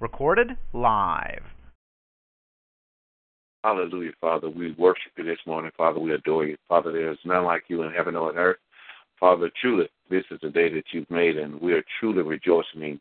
Recorded live. Hallelujah, Father. We worship you this morning, Father. We adore you. Father, there is none like you in heaven or on earth. Father, truly, this is the day that you've made, and we are truly rejoicing in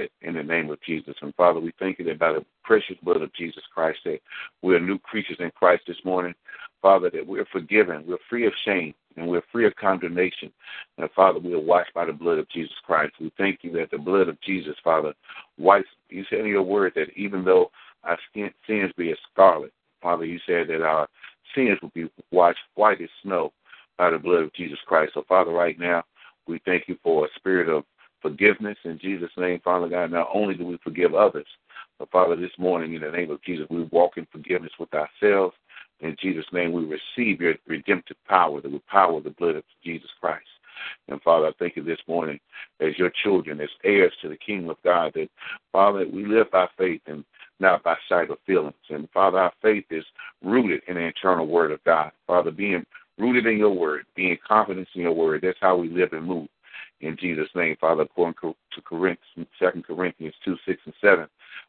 it in the name of Jesus. And Father, we thank you that by the precious blood of Jesus Christ that we're new creatures in Christ this morning. Father, that we're forgiven, we're free of shame, and we're free of condemnation. And Father, we are washed by the blood of Jesus Christ. We thank you that the blood of Jesus, Father, wipes. You said in your word that even though our sins be as scarlet, Father, you said that our sins will be washed white as snow by the blood of Jesus Christ. So, Father, right now, we thank you for a spirit of forgiveness in Jesus' name, Father God. Not only do we forgive others, but Father, this morning in the name of Jesus, we walk in forgiveness with ourselves. In Jesus' name, we receive your redemptive power, the power of the blood of Jesus Christ. And Father, I thank you this morning as your children, as heirs to the kingdom of God, that Father, we live by faith and not by sight or feelings. And Father, our faith is rooted in the eternal word of God. Father, being rooted in your word, being confident in your word, that's how we live and move in Jesus' name, Father, according to Corinthians, 2 Corinthians 2, 6, and 7.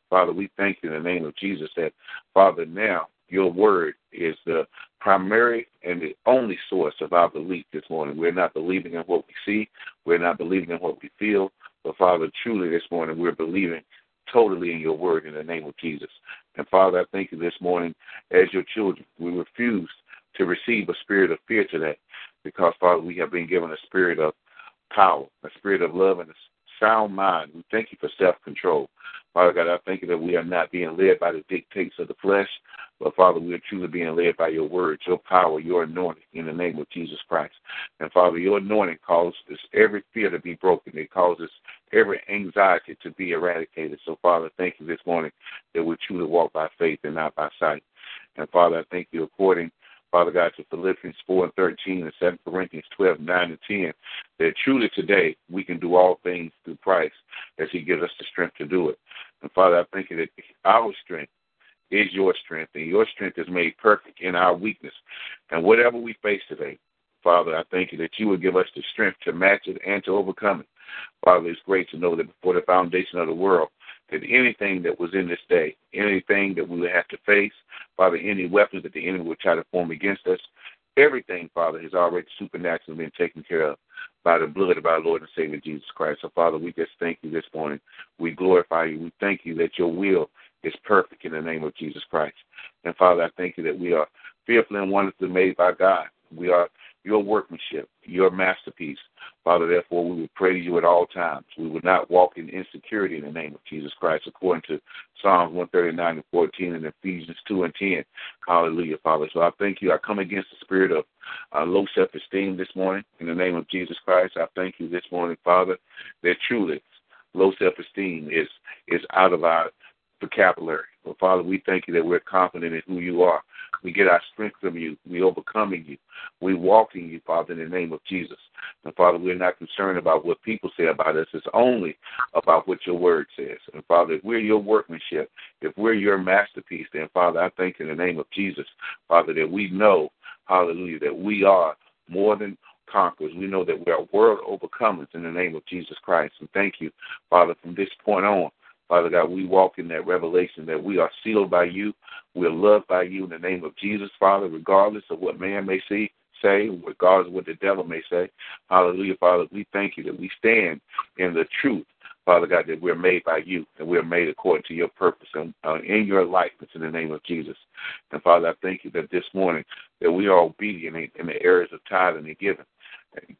Father, we thank you in the name of Jesus that, Father, now your word is the primary and the only source of our belief this morning. We're not believing in what we see, we're not believing in what we feel, but Father, truly this morning we're believing totally in your word in the name of Jesus. And Father, I thank you this morning as your children. We refuse to receive a spirit of fear today because, Father, we have been given a spirit of power, a spirit of love, and a sound mind. We thank you for self control. Father God, I thank you that we are not being led by the dictates of the flesh, but Father, we are truly being led by your words, your power, your anointing in the name of Jesus Christ. And Father, your anointing causes every fear to be broken. It causes every anxiety to be eradicated. So, Father, thank you this morning that we truly walk by faith and not by sight. And Father, I thank you according Father God, to Philippians 4 and 13 and 2 Corinthians 12, 9 and 10, that truly today we can do all things through Christ as He gives us the strength to do it. And Father, I thank you that our strength is your strength, and your strength is made perfect in our weakness. And whatever we face today, Father, I thank you that you will give us the strength to match it and to overcome it. Father, it's great to know that before the foundation of the world, that anything that was in this day, anything that we would have to face, Father, any weapons that the enemy would try to form against us, everything, Father, has already supernaturally been taken care of by the blood of our Lord and Savior Jesus Christ. So, Father, we just thank you this morning. We glorify you. We thank you that your will is perfect in the name of Jesus Christ. And, Father, I thank you that we are fearfully and wonderfully made by God. We are your workmanship, your masterpiece. Father, therefore, we would praise you at all times. We would not walk in insecurity in the name of Jesus Christ, according to Psalms 139 and 14 and Ephesians 2 and 10. Hallelujah, Father. So I thank you. I come against the spirit of uh, low self esteem this morning in the name of Jesus Christ. I thank you this morning, Father, that truly low self esteem is, is out of our vocabulary. Well, Father, we thank you that we're confident in who you are. We get our strength from you. We overcome in you. We walk in you, Father, in the name of Jesus. And Father, we're not concerned about what people say about us. It's only about what your word says. And Father, if we're your workmanship, if we're your masterpiece, then Father, I thank you in the name of Jesus, Father, that we know, hallelujah, that we are more than conquerors. We know that we are world overcomers in the name of Jesus Christ. And thank you, Father, from this point on. Father God, we walk in that revelation that we are sealed by you. We're loved by you in the name of Jesus, Father, regardless of what man may see, say, regardless of what the devil may say. Hallelujah, Father. We thank you that we stand in the truth, Father God, that we're made by you and we're made according to your purpose and uh, in your likeness in the name of Jesus. And Father, I thank you that this morning that we are obedient in the areas of tithing and giving.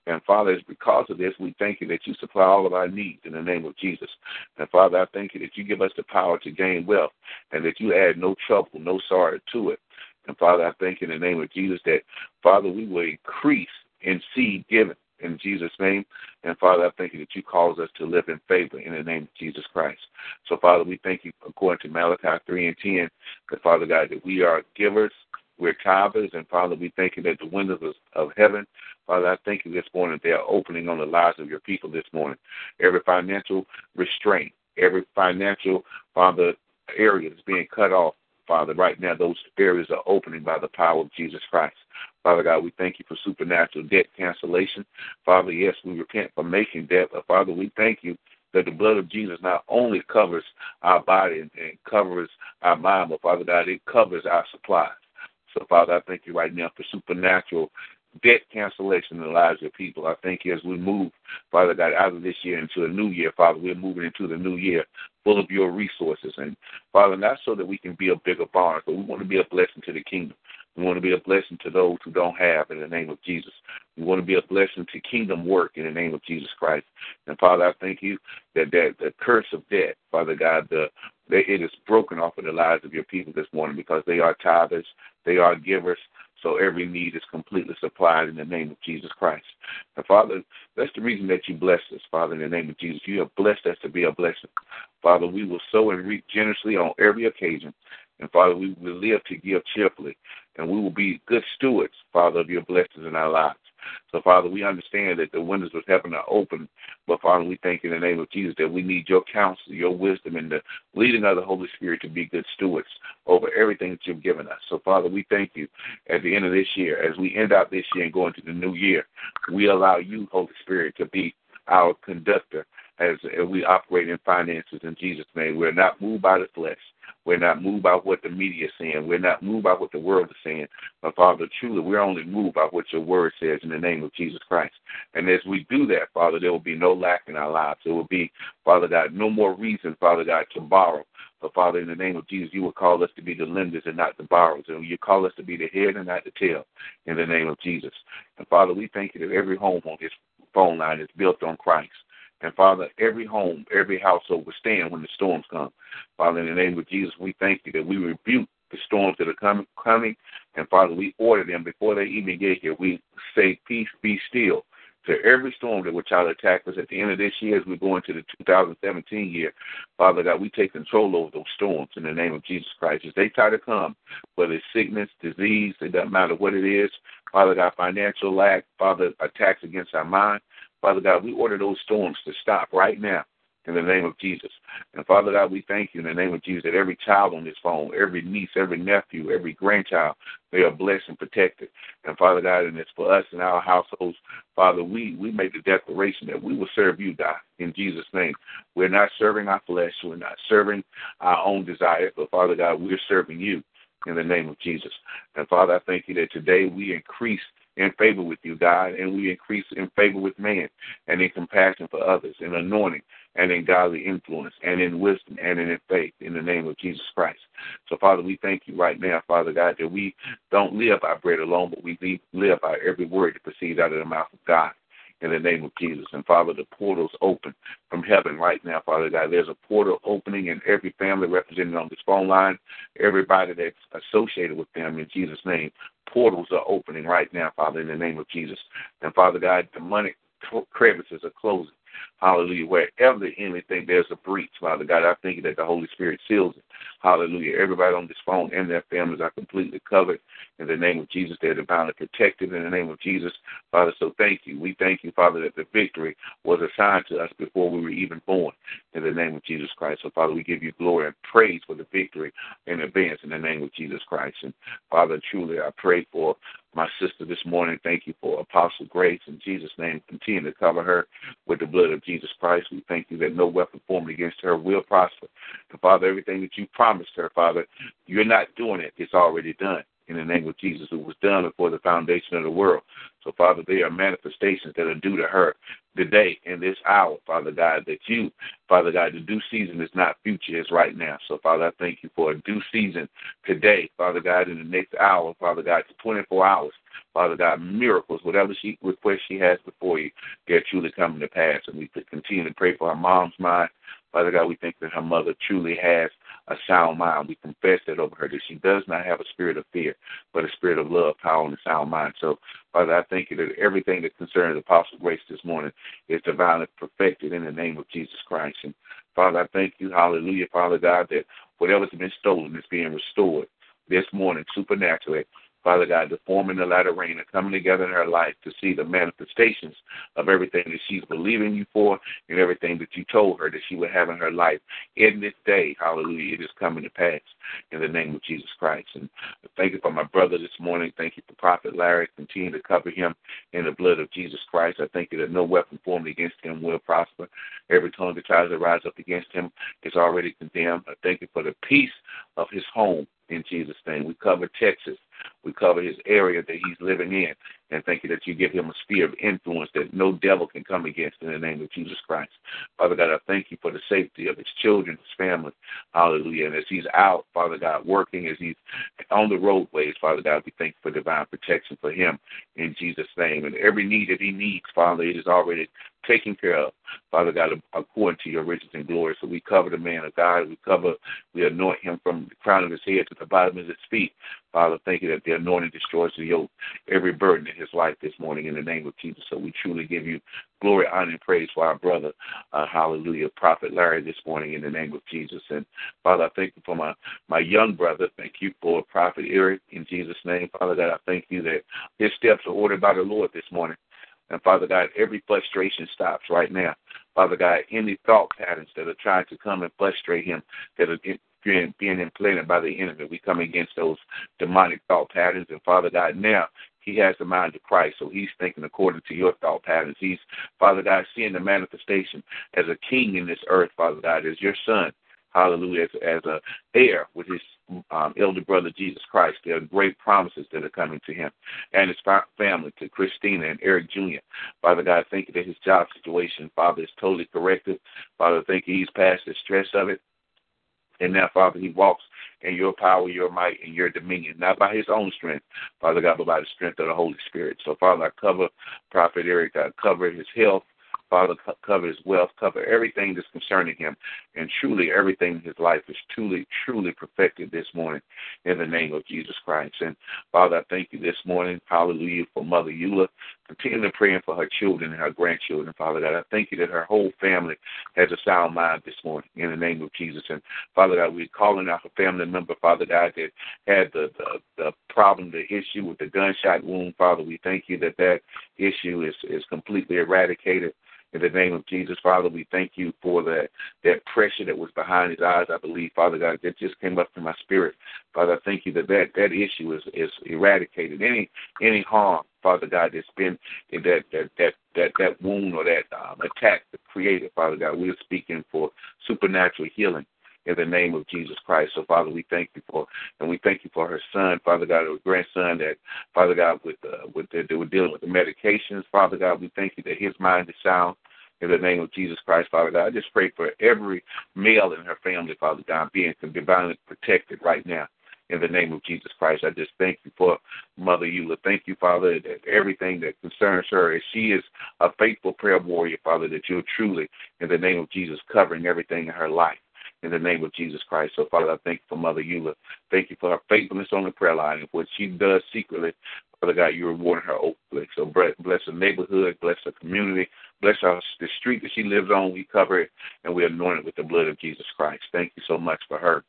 And Father, it's because of this we thank you that you supply all of our needs in the name of Jesus. And Father, I thank you that you give us the power to gain wealth and that you add no trouble, no sorrow to it. And Father, I thank you in the name of Jesus that, Father, we will increase in seed given in Jesus' name. And Father, I thank you that you cause us to live in favor in the name of Jesus Christ. So, Father, we thank you according to Malachi 3 and 10, that Father God, that we are givers we're tithers, and Father, we thank you that the windows of heaven, Father, I thank you this morning they are opening on the lives of your people this morning. Every financial restraint, every financial, Father, area is being cut off. Father, right now those areas are opening by the power of Jesus Christ. Father God, we thank you for supernatural debt cancellation. Father, yes, we repent for making debt, but Father, we thank you that the blood of Jesus not only covers our body and, covers our mind, but Father God, it covers our supplies. So, Father, I thank you right now for supernatural debt cancellation in the lives of people. I thank you as we move, Father God, out of this year into a new year, Father, we're moving into the new year full of your resources. And Father, not so that we can be a bigger barn, but we want to be a blessing to the kingdom. We want to be a blessing to those who don't have in the name of Jesus. We want to be a blessing to kingdom work in the name of Jesus Christ. And Father, I thank you that, that the curse of debt, Father God, the that it is broken off of the lives of your people this morning because they are tithers, they are givers, so every need is completely supplied in the name of Jesus Christ. And Father, that's the reason that you blessed us, Father, in the name of Jesus. You have blessed us to be a blessing. Father, we will sow and reap generously on every occasion. And Father, we will live to give cheerfully. And we will be good stewards, Father, of your blessings in our lives. So, Father, we understand that the windows of heaven are open. But, Father, we thank you in the name of Jesus that we need your counsel, your wisdom, and the leading of the Holy Spirit to be good stewards over everything that you've given us. So, Father, we thank you at the end of this year, as we end out this year and go into the new year, we allow you, Holy Spirit, to be our conductor as we operate in finances in Jesus' name. We're not moved by the flesh. We're not moved by what the media is saying. We're not moved by what the world is saying. But Father, truly, we're only moved by what your word says in the name of Jesus Christ. And as we do that, Father, there will be no lack in our lives. There will be, Father God, no more reason, Father God, to borrow. But Father, in the name of Jesus, you will call us to be the lenders and not the borrowers. And you call us to be the head and not the tail in the name of Jesus. And Father, we thank you that every home on this phone line is built on Christ. And Father, every home, every household will stand when the storms come. Father, in the name of Jesus, we thank you that we rebuke the storms that are coming, coming. And Father, we order them before they even get here. We say, Peace, be still. To every storm that will try to attack us at the end of this year as we go into the 2017 year, Father God, we take control over those storms in the name of Jesus Christ. As they try to come, whether it's sickness, disease, it doesn't matter what it is, Father God, financial lack, Father, attacks against our mind, Father God, we order those storms to stop right now in the name of Jesus. And Father God, we thank you in the name of Jesus that every child on this phone, every niece, every nephew, every grandchild, they are blessed and protected. And Father God, and it's for us and our households, Father, we, we make the declaration that we will serve you, God, in Jesus' name. We're not serving our flesh, we're not serving our own desires, but Father God, we're serving you in the name of Jesus. And Father, I thank you that today we increase in favor with you, God, and we increase in favor with man and in compassion for others, in anointing and in godly influence and in wisdom and in faith in the name of Jesus Christ. So, Father, we thank you right now, Father God, that we don't live by bread alone, but we live by every word that proceeds out of the mouth of God in the name of Jesus. And Father, the portal's open from heaven right now, Father God. There's a portal opening in every family represented on this phone line, everybody that's associated with them in Jesus' name. Portals are opening right now, Father, in the name of Jesus. And Father God, demonic crevices are closing. Hallelujah. Wherever think there's a breach, Father God, I think that the Holy Spirit seals it. Hallelujah. Everybody on this phone and their families are completely covered in the name of Jesus. They're divinely protected in the name of Jesus. Father, so thank you. We thank you, Father, that the victory was assigned to us before we were even born in the name of Jesus Christ. So, Father, we give you glory and praise for the victory in advance in the name of Jesus Christ. And, Father, truly, I pray for my sister this morning. Thank you for Apostle Grace. In Jesus' name, continue to cover her with the blood of Jesus Christ. We thank you that no weapon formed against her will prosper. And Father, everything that you promised her, Father, you're not doing it. It's already done in the name of Jesus. It was done before the foundation of the world. So, Father, there are manifestations that are due to her today in this hour, Father God, that you, Father God, the due season is not future, it's right now. So, Father, I thank you for a due season today, Father God, in the next hour, Father God, 24 hours. Father God, miracles, whatever she request she has before you, they're truly coming to pass. And we continue to pray for her mom's mind. Father God, we think that her mother truly has a sound mind. We confess that over her, that she does not have a spirit of fear, but a spirit of love, power, and a sound mind. So, Father, I thank you that everything that concerns Apostle Grace this morning is divinely perfected in the name of Jesus Christ. And Father, I thank you, hallelujah, Father God, that whatever's been stolen is being restored this morning supernaturally Father God, to form in the latter rain and coming together in her life to see the manifestations of everything that she's believing you for and everything that you told her that she would have in her life in this day. Hallelujah. It is coming to pass in the name of Jesus Christ. And thank you for my brother this morning. Thank you for Prophet Larry. Continue to cover him in the blood of Jesus Christ. I thank you that no weapon formed against him will prosper. Every tongue that tries to rise up against him is already condemned. I thank you for the peace of his home in Jesus' name. We cover Texas. We cover his area that he's living in. And thank you that you give him a sphere of influence that no devil can come against in the name of Jesus Christ. Father God, I thank you for the safety of his children, his family. Hallelujah. And as he's out, Father God, working, as he's on the roadways, Father God, we thank you for divine protection for him in Jesus' name. And every need that he needs, Father, it is already taken care of, Father God, according to your riches and glory. So we cover the man of God. We cover, we anoint him from the crown of his head to the bottom of his feet. Father, thank you that the anointing destroys the yoke, every burden in his life this morning in the name of Jesus. So we truly give you glory, honor, and praise for our brother, uh, hallelujah, Prophet Larry this morning in the name of Jesus. And Father, I thank you for my, my young brother. Thank you for Prophet Eric in Jesus' name. Father God, I thank you that his steps are ordered by the Lord this morning. And Father God, every frustration stops right now. Father God, any thought patterns that are trying to come and frustrate him, that are being, being implanted by the enemy, we come against those demonic thought patterns. And Father God, now he has the mind of Christ, so he's thinking according to your thought patterns. He's, Father God, seeing the manifestation as a king in this earth, Father God, as your son hallelujah, as, as a heir with his um, elder brother Jesus Christ. There are great promises that are coming to him and his family, to Christina and Eric Jr. Father God, thank you that his job situation, Father, is totally corrected. Father, thank you he's past the stress of it. And now, Father, he walks in your power, your might, and your dominion, not by his own strength, Father God, but by the strength of the Holy Spirit. So, Father, I cover Prophet Eric, I cover his health, Father, cover his wealth, cover everything that's concerning him. And truly, everything in his life is truly, truly perfected this morning in the name of Jesus Christ. And Father, I thank you this morning, hallelujah, for Mother Eula. Continue to pray for her children and her grandchildren, Father God. I thank you that her whole family has a sound mind this morning in the name of Jesus. And Father God, we're calling out a family member, Father God, that had the, the, the problem, the issue with the gunshot wound. Father, we thank you that that issue is, is completely eradicated. In the name of Jesus, Father, we thank you for that that pressure that was behind his eyes. I believe, Father God, that just came up to my spirit. Father, I thank you that that, that issue is is eradicated. Any any harm, Father God, that's been in that that that that that wound or that um, attack that created, Father God, we're speaking for supernatural healing in the name of Jesus Christ. So, Father, we thank you for, and we thank you for her son, Father God, her grandson, that, Father God, with uh, with the, they were dealing with the medications, Father God, we thank you that his mind is sound. In the name of Jesus Christ, Father God, I just pray for every male in her family, Father God, being divinely protected right now in the name of Jesus Christ. I just thank you for Mother Eula. Thank you, Father, that everything that concerns her, as she is a faithful prayer warrior, Father, that you're truly, in the name of Jesus, covering everything in her life in the name of Jesus Christ. So, Father, I thank you for Mother Eula. Thank you for her faithfulness on the prayer line and what she does secretly. Father God, you reward her openly. So bless her neighborhood, bless her community, bless her, the street that she lives on. We cover it and we anoint it with the blood of Jesus Christ. Thank you so much for her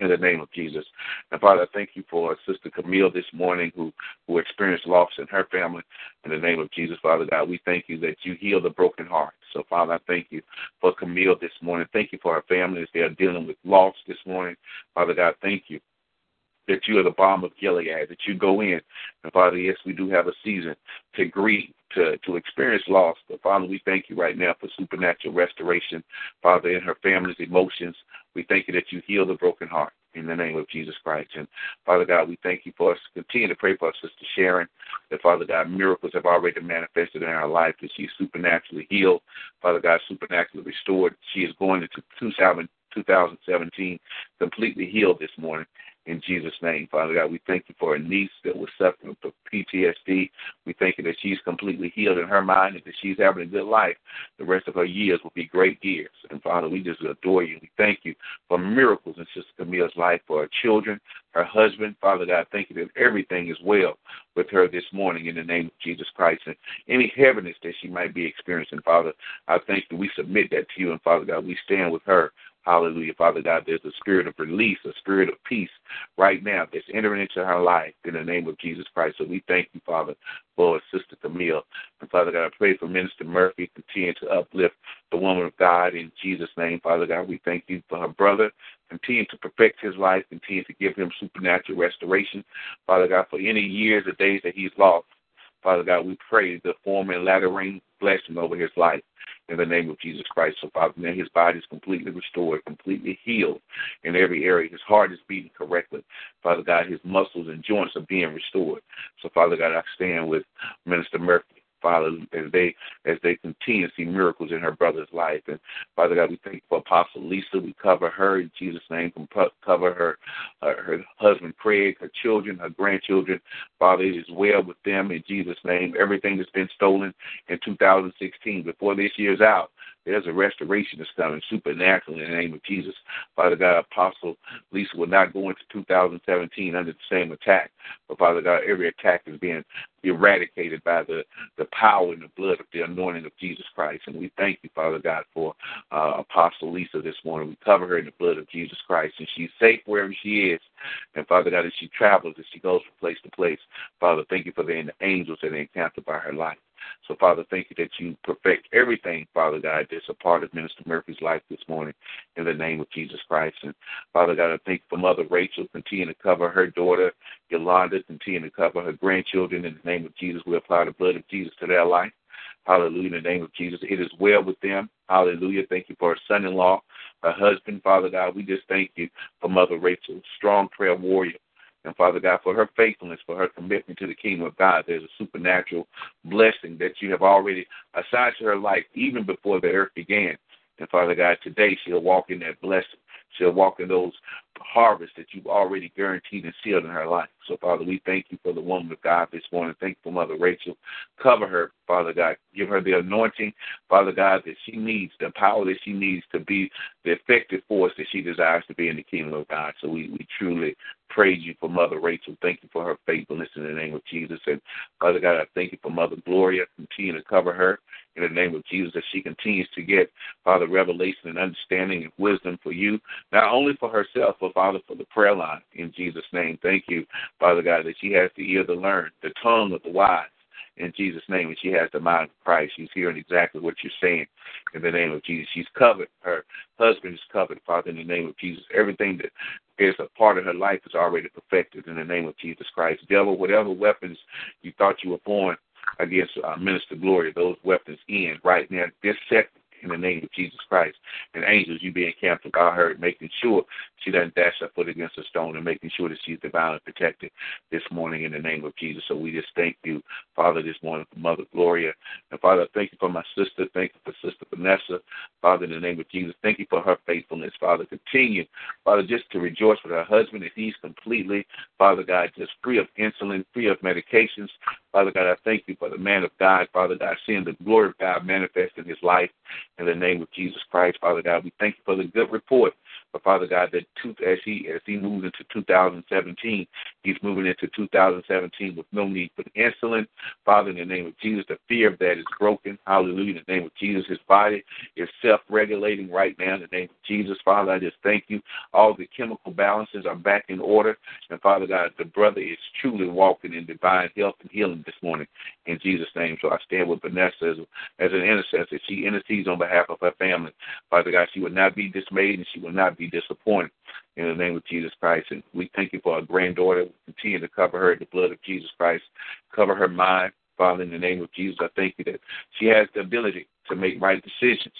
in the name of Jesus. And Father, I thank you for Sister Camille this morning who, who experienced loss in her family. In the name of Jesus, Father God, we thank you that you heal the broken heart. So, Father, I thank you for Camille this morning. Thank you for her family as they are dealing with loss this morning. Father God, thank you that you are the balm of Gilead, that you go in. And Father, yes, we do have a season to grieve, to, to experience loss. But Father, we thank you right now for supernatural restoration, Father, in her family's emotions. We thank you that you heal the broken heart in the name of Jesus Christ. And Father God, we thank you for us. Continue to pray for our sister Sharon. That Father God, miracles have already manifested in our life. That she's supernaturally healed. Father God, supernaturally restored. She is going into 2017 completely healed this morning in Jesus' name, Father God. We thank you for a niece that was suffering from PTSD. We thank you that she's completely healed in her mind and that she's having a good life. The rest of her years will be great years. And Father, we just adore you. We thank you for miracles in Sister Camille's life, for her children, her husband. Father God, thank you that everything is well with her this morning in the name of Jesus Christ. And any heaviness that she might be experiencing, Father, I thank you. We submit that to you. And Father God, we stand with her Hallelujah, Father God. There's a spirit of release, a spirit of peace right now that's entering into her life in the name of Jesus Christ. So we thank you, Father, for Sister Camille. And Father God, I pray for Minister Murphy. Continue to uplift the woman of God in Jesus' name, Father God. We thank you for her brother. Continue to perfect his life. Continue to give him supernatural restoration, Father God, for any years or days that he's lost. Father God, we pray the form and latter rain blessing over his life in the name of Jesus Christ. So, Father, now his body is completely restored, completely healed in every area. His heart is beating correctly. Father God, his muscles and joints are being restored. So, Father God, I stand with Minister Murphy Father, as they as they continue to see miracles in her brother's life. And Father God, we thank you for Apostle Lisa. We cover her in Jesus' name. Cover her, uh, her husband Craig, her children, her grandchildren. Father, it is well with them in Jesus' name. Everything that's been stolen in 2016 before this year's out. There's a restoration that's coming supernaturally in the name of Jesus. Father God, Apostle Lisa will not go into 2017 under the same attack. But Father God, every attack is being eradicated by the, the power and the blood of the anointing of Jesus Christ. And we thank you, Father God, for uh, Apostle Lisa this morning. We cover her in the blood of Jesus Christ. And she's safe wherever she is. And Father God, as she travels, as she goes from place to place, Father, thank you for the angels that are encountered by her life. So, Father, thank you that you perfect everything, Father God, that's a part of Minister Murphy's life this morning in the name of Jesus Christ. And, Father God, I thank you for Mother Rachel. Continue to cover her daughter, Yolanda. Continue to cover her grandchildren in the name of Jesus. We apply the blood of Jesus to their life. Hallelujah. In the name of Jesus. It is well with them. Hallelujah. Thank you for her son in law, her husband, Father God. We just thank you for Mother Rachel, strong prayer warrior. And Father God, for her faithfulness, for her commitment to the kingdom of God, there's a supernatural blessing that you have already assigned to her life even before the earth began. And Father God, today she'll walk in that blessing. She'll walk in those harvests that you've already guaranteed and sealed in her life. So, Father, we thank you for the woman of God this morning. Thank you for Mother Rachel. Cover her, Father God. Give her the anointing, Father God, that she needs, the power that she needs to be the effective force that she desires to be in the kingdom of God. So we, we truly praise you for Mother Rachel. Thank you for her faithfulness in the name of Jesus. And Father God, I thank you for Mother Gloria. Continue to cover her in the name of Jesus as she continues to get, Father, revelation and understanding and wisdom for you, not only for herself, but Father, for the prayer line in Jesus' name. Thank you, Father God, that she has the ear to learn, the tongue of the wise in Jesus' name, and she has the mind of Christ. She's hearing exactly what you're saying in the name of Jesus. She's covered. Her husband is covered, Father, in the name of Jesus. Everything that is a part of her life is already perfected in the name of Jesus Christ. Devil, whatever weapons you thought you were born against uh, Minister Glory, those weapons end right now, this second in the name of Jesus Christ. And angels, you be encamped about her, making sure she doesn't dash her foot against a stone and making sure that she's divinely protected this morning in the name of Jesus. So we just thank you, Father, this morning for Mother Gloria. And Father, thank you for my sister. Thank you for Sister Vanessa. Father, in the name of Jesus, thank you for her faithfulness. Father, continue, Father, just to rejoice with her husband that he's completely, Father God, just free of insulin, free of medications. Father God, I thank you for the man of God, Father God, seeing the glory of God manifest in his life in the name of Jesus Christ, Father God. We thank you for the good report but Father God, that two, as he as he moves into 2017, he's moving into 2017 with no need for insulin. Father, in the name of Jesus, the fear of that is broken. Hallelujah. In the name of Jesus, his body is self-regulating right now. In the name of Jesus, Father, I just thank you. All the chemical balances are back in order, and Father God, the brother is truly walking in divine health and healing this morning. In Jesus' name, so I stand with Vanessa as, as an intercessor. She intercedes on behalf of her family. Father God, she will not be dismayed and she will not be be disappointed in the name of Jesus Christ. And we thank you for our granddaughter. We continue to cover her in the blood of Jesus Christ. Cover her mind, Father, in the name of Jesus. I thank you that she has the ability to make right decisions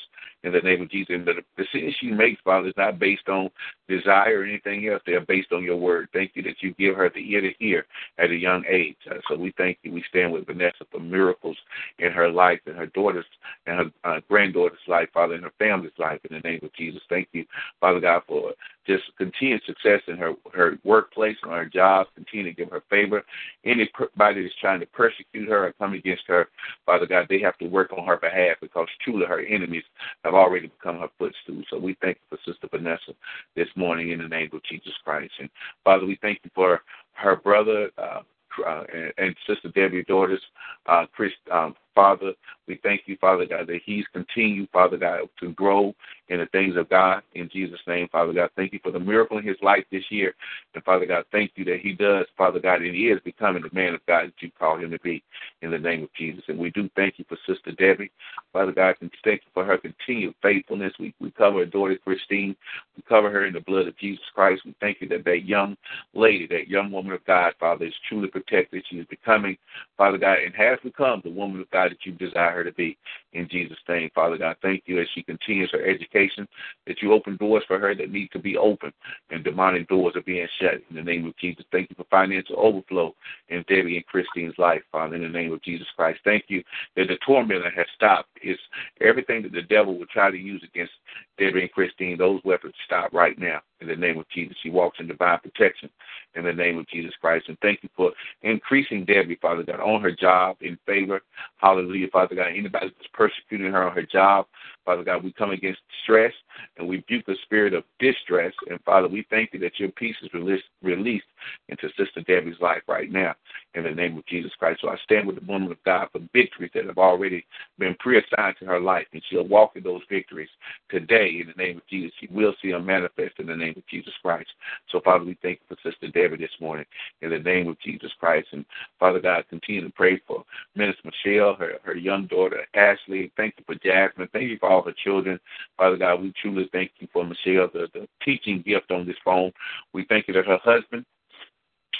in the name of Jesus. And the decisions she makes, Father, is not based on desire or anything else. They are based on your word. Thank you that you give her the ear to hear at a young age. Uh, so we thank you. We stand with Vanessa for miracles in her life and her daughter's and her uh, granddaughter's life, Father, and her family's life in the name of Jesus. Thank you, Father God, for just continued success in her her workplace and her job. Continue to give her favor. Anybody that's trying to persecute her or come against her, Father God, they have to work on her behalf because truly her enemies have already become her footstool. So we thank you for Sister Vanessa this morning in the name of Jesus Christ. And Father, we thank you for her brother. Uh, uh, and, and, Sister Debbie, daughters, uh, Chris, um, Father, we thank you, Father God, that he's continued, Father God, to grow in the things of God. In Jesus' name, Father God, thank you for the miracle in his life this year. And Father God, thank you that he does, Father God, and he is becoming the man of God that you call him to be in the name of Jesus. And we do thank you for Sister Debbie. Father God, thank you for her continued faithfulness. We, we cover her daughter Christine. We cover her in the blood of Jesus Christ. We thank you that that young lady, that young woman of God, Father, is truly protected. She is becoming, Father God, and has become the woman of God that you desire her to be. In Jesus' name, Father God, thank you as she continues her education, that you open doors for her that need to be open, and demonic doors are being shut. In the name of Jesus, thank you for financial overflow in Debbie and Christine's life, Father, in the name of Jesus Christ. Thank you that the tormentor has stopped. It's everything that the devil would try to use against Debbie and Christine, those weapons stop right now in the name of Jesus. She walks in divine protection in the name of Jesus Christ. And thank you for increasing Debbie, Father God, on her job in favor. Hallelujah, Father God. Anybody that's persecuting her on her job, Father God, we come against stress and we rebuke the spirit of distress. And Father, we thank you that your peace is released, into Sister Debbie's life right now in the name of Jesus Christ. So I stand with the woman of God for victories that have already been pre-assigned to her life, and she'll walk in those victories today in the name of Jesus. She will see them manifest in the name of Jesus Christ. So Father, we thank you for Sister Debbie this morning in the name of Jesus Christ. And Father God, continue to pray for Minister Michelle, her, her young daughter Ashley. Thank you for Jasmine. Thank you for all her children. Father God, we truly thank you for Michelle, the, the teaching gift on this phone. We thank you that her husband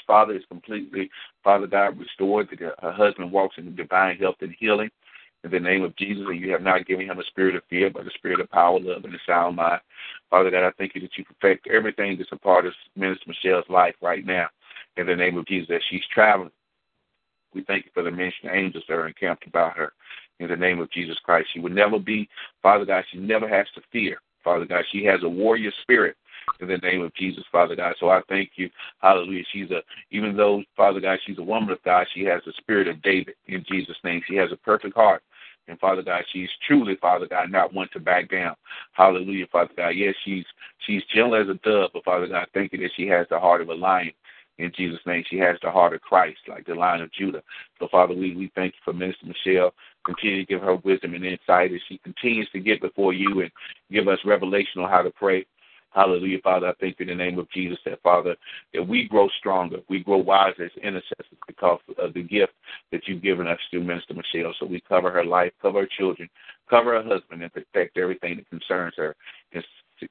Father is completely, Father God, restored. That her husband walks in divine health and healing. In the name of Jesus, and you have not given him a spirit of fear, but a spirit of power, love, and a sound mind. Father God, I thank you that you perfect everything that's a part of Minister Michelle's life right now. In the name of Jesus, as she's traveling, we thank you for the ministering angels that are encamped about her. In the name of Jesus Christ, she would never be, Father God, she never has to fear. Father God, she has a warrior spirit in the name of Jesus, Father God. So I thank you. Hallelujah. She's a, even though, Father God, she's a woman of God, she has the spirit of David in Jesus' name. She has a perfect heart. And Father God, she's truly, Father God, not one to back down. Hallelujah, Father God. Yes, she's she's gentle as a dove, but Father God, thank you that she has the heart of a lion. In Jesus' name, she has the heart of Christ, like the Lion of Judah. So, Father, we, we thank you for Minister Michelle. Continue to give her wisdom and insight as she continues to get before you and give us revelation on how to pray. Hallelujah, Father. I thank you in the name of Jesus that, Father, that we grow stronger. We grow wiser as intercessors because of the gift that you've given us through Minister Michelle. So we cover her life, cover her children, cover her husband, and protect everything that concerns her.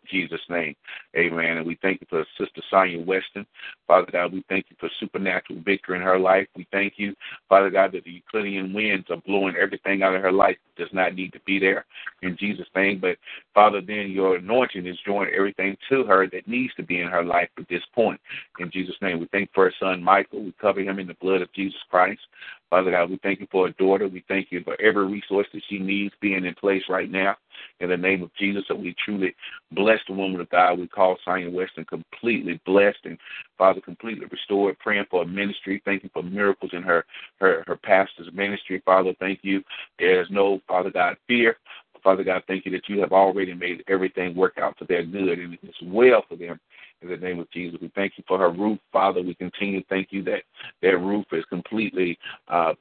Jesus' name, amen. And we thank you for Sister Sonia Weston. Father God, we thank you for supernatural victory in her life. We thank you, Father God, that the Euroclydon winds are blowing everything out of her life that does not need to be there in Jesus' name. But Father, then your anointing is drawing everything to her that needs to be in her life at this point. In Jesus' name, we thank for her son Michael. We cover him in the blood of Jesus Christ. Father God, we thank you for a daughter. We thank you for every resource that she needs being in place right now. In the name of Jesus, that we truly bless the woman of God. We call Sonia Weston completely blessed and Father completely restored. Praying for a ministry. Thank you for miracles in her her her pastor's ministry. Father, thank you. There's no Father God fear. Father God, thank you that you have already made everything work out for their good and it's well for them in the name of Jesus. We thank you for her roof, Father. We continue to thank you that their roof is completely uh,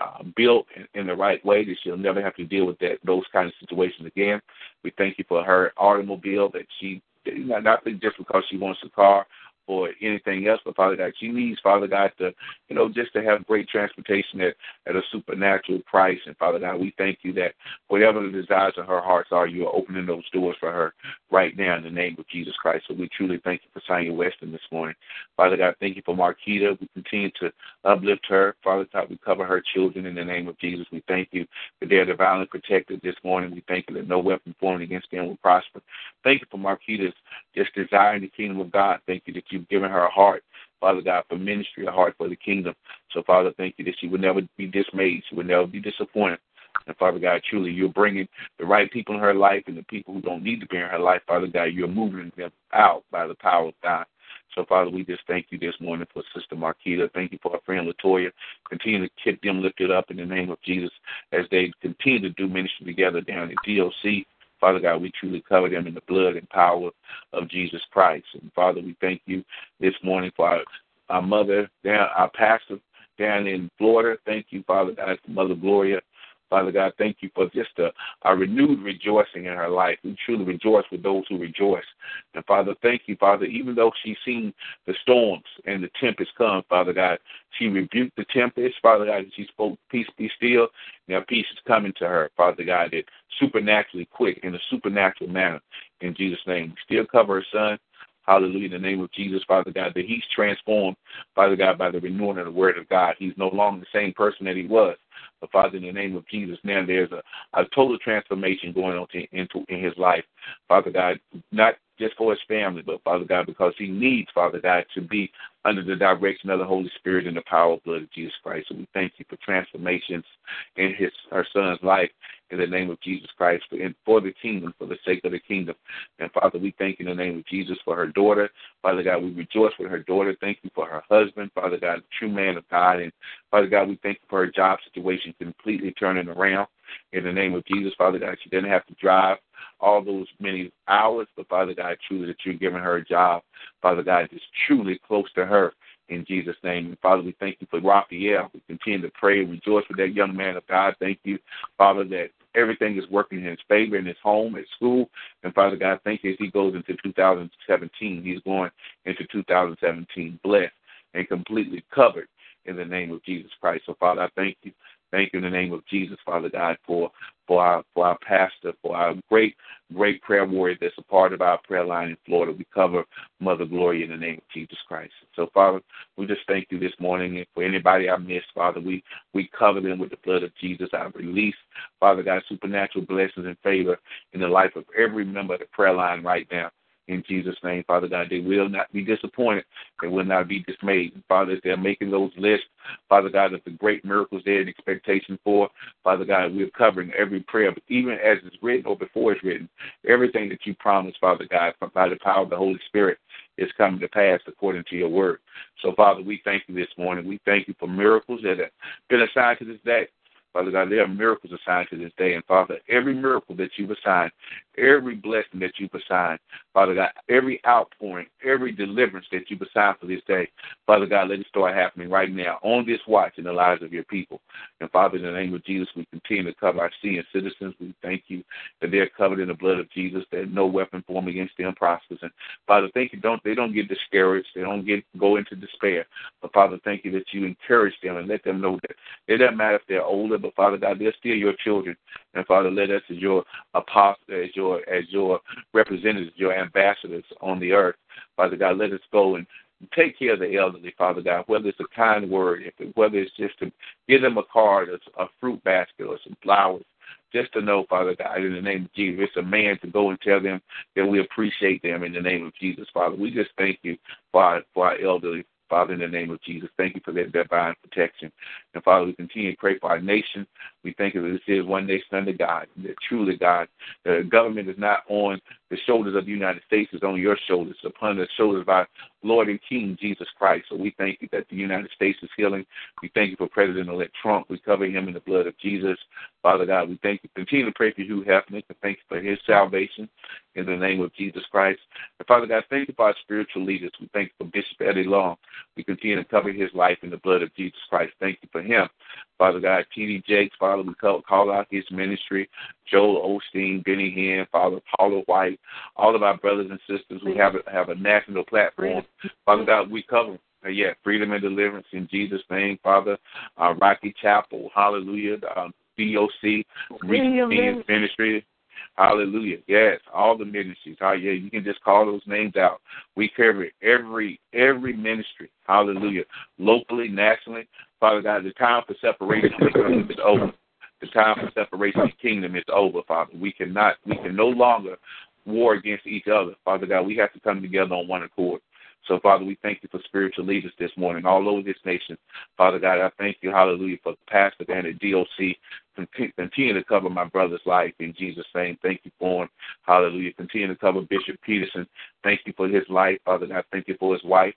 uh built in the right way that she'll never have to deal with that those kind of situations again. We thank you for her automobile that she not just because she wants a car or anything else, but Father God, she needs, Father God, to, you know, just to have great transportation at, at a supernatural price. And Father God, we thank you that whatever the desires of her hearts are, you are opening those doors for her right now in the name of Jesus Christ. So we truly thank you for Sonia Weston this morning. Father God, thank you for Marquita. We continue to uplift her. Father God, we cover her children in the name of Jesus. We thank you that they're divinely protected this morning. We thank you that no weapon formed against them will prosper. Thank you for Marquita's just desire in the kingdom of God. Thank you that you've given her a heart, Father God, for ministry, a heart for the kingdom. So, Father, thank you that she would never be dismayed. She would never be disappointed. And Father God, truly, you're bringing the right people in her life and the people who don't need to be in her life, Father God, you're moving them out by the power of God. So, Father, we just thank you this morning for Sister Marquita. Thank you for our friend Latoya. Continue to keep them lifted up in the name of Jesus as they continue to do ministry together down at DOC. Father God, we truly cover them in the blood and power of Jesus Christ. And Father, we thank you this morning for our, our mother, down, our pastor down in Florida. Thank you, Father God, for Mother Gloria. Father God, thank you for just a, a renewed rejoicing in her life. We truly rejoice with those who rejoice. And Father, thank you, Father, even though she's seen the storms and the tempest come, Father God, she rebuked the tempest, Father God, and she spoke, Peace be still. Now peace is coming to her, Father God, that supernaturally quick in a supernatural manner. In Jesus' name. We Still cover her son. Hallelujah. In the name of Jesus, Father God, that he's transformed, Father God, by the renewing of the word of God. He's no longer the same person that he was. But Father, in the name of Jesus, now there's a, a total transformation going on to, into in his life. Father God, not just for his family, but Father God, because he needs, Father God, to be under the direction of the Holy Spirit and the power of blood of Jesus Christ. So we thank you for transformations in his our son's life in the name of Jesus Christ for, and for the kingdom, for the sake of the kingdom. And Father, we thank you in the name of Jesus for her daughter. Father God, we rejoice with her daughter. Thank you for her husband, Father God, true man of God. And Father God, we thank you for her job situation completely turning around in the name of Jesus, Father God. She didn't have to drive all those many hours, but Father God, truly that you're giving her a job, Father God, is truly close to her in Jesus' name. And Father, we thank you for Raphael. We continue to pray and rejoice with that young man of God. Thank you, Father, that everything is working in his favor in his home, at school. And Father God, thank you as he goes into 2017. He's going into 2017 blessed and completely covered in the name of Jesus Christ. So, Father, I thank you Thank you in the name of Jesus, Father God, for for our for our pastor, for our great great prayer warrior that's a part of our prayer line in Florida. We cover Mother Gloria in the name of Jesus Christ. So, Father, we just thank you this morning, and for anybody I missed, Father, we we cover them with the blood of Jesus. I release, Father God, supernatural blessings and favor in the life of every member of the prayer line right now in Jesus' name, Father God. They will not be disappointed. They will not be dismayed. Father, as they're making those lists, Father God, of the great miracles they're in expectation for, Father God, we're covering every prayer, but even as it's written or before it's written, everything that you promised, Father God, by the power of the Holy Spirit, is coming to pass according to your word. So, Father, we thank you this morning. We thank you for miracles that have been assigned to this day. Father God, there are miracles assigned to this day. And Father, every miracle that you've assigned, every blessing that you've assigned, Father God, every outpouring, every deliverance that you've assigned for this day, Father God, let it start happening right now on this watch in the lives of your people. And Father, in the name of Jesus, we continue to cover our senior citizens. We thank you that they're covered in the blood of Jesus, that no weapon formed against them prospers. And Father, thank you, don't they don't get discouraged, they don't get go into despair. But Father, thank you that you encourage them and let them know that it doesn't matter if they're older, but Father God, they're still your children. And Father, let us as your apostle, as your as your representatives, your ambassadors on the earth. Father God, let us go and take care of the elderly, Father God, whether it's a kind word, whether it's just to give them a card, a, a fruit basket, or some flowers, just to know, Father God, in the name of Jesus, it's a man to go and tell them that we appreciate them in the name of Jesus, Father. We just thank you for our, for our elderly, Father, in the name of Jesus, thank you for that divine protection. And Father, we continue to pray for our nation. We thank you that this is one nation under God, that truly, God, the government is not on the shoulders of the United States, it's on your shoulders, upon the shoulders of our Lord and King, Jesus Christ. So we thank you that the United States is healing. We thank you for President elect Trump. We cover him in the blood of Jesus. Father God, we thank you. Continue to pray for Hugh Hefner. Thank you for his salvation in the name of Jesus Christ. And Father God, thank you for our spiritual leaders. We thank you for Bishop Eddie Long. We continue to cover his life in the blood of Jesus Christ. Thank you for him. Father God, T.D. Jakes, Father, we call, call out his ministry. Joel Osteen, Benny Hinn, Father Paula White, all of our brothers and sisters who have a, have a national platform. Father God, we cover uh, yeah, freedom and deliverance in Jesus' name, Father. Uh, Rocky Chapel, hallelujah. Uh, DOC, Reach Ministry, Hallelujah. Yes, all the ministries. Oh yeah, you can just call those names out. We cover every every ministry. Hallelujah. Locally, nationally. Father God, the time for separation is over. The time for separation of the kingdom is over, Father. We cannot we can no longer war against each other. Father God, we have to come together on one accord. So, Father, we thank you for spiritual leaders this morning all over this nation. Father God, I thank you, hallelujah, for the Pastor and the DOC. Continue to cover my brother's life in Jesus' name. Thank you for him. Hallelujah. Continue to cover Bishop Peterson. Thank you for his life, Father God. Thank you for his wife.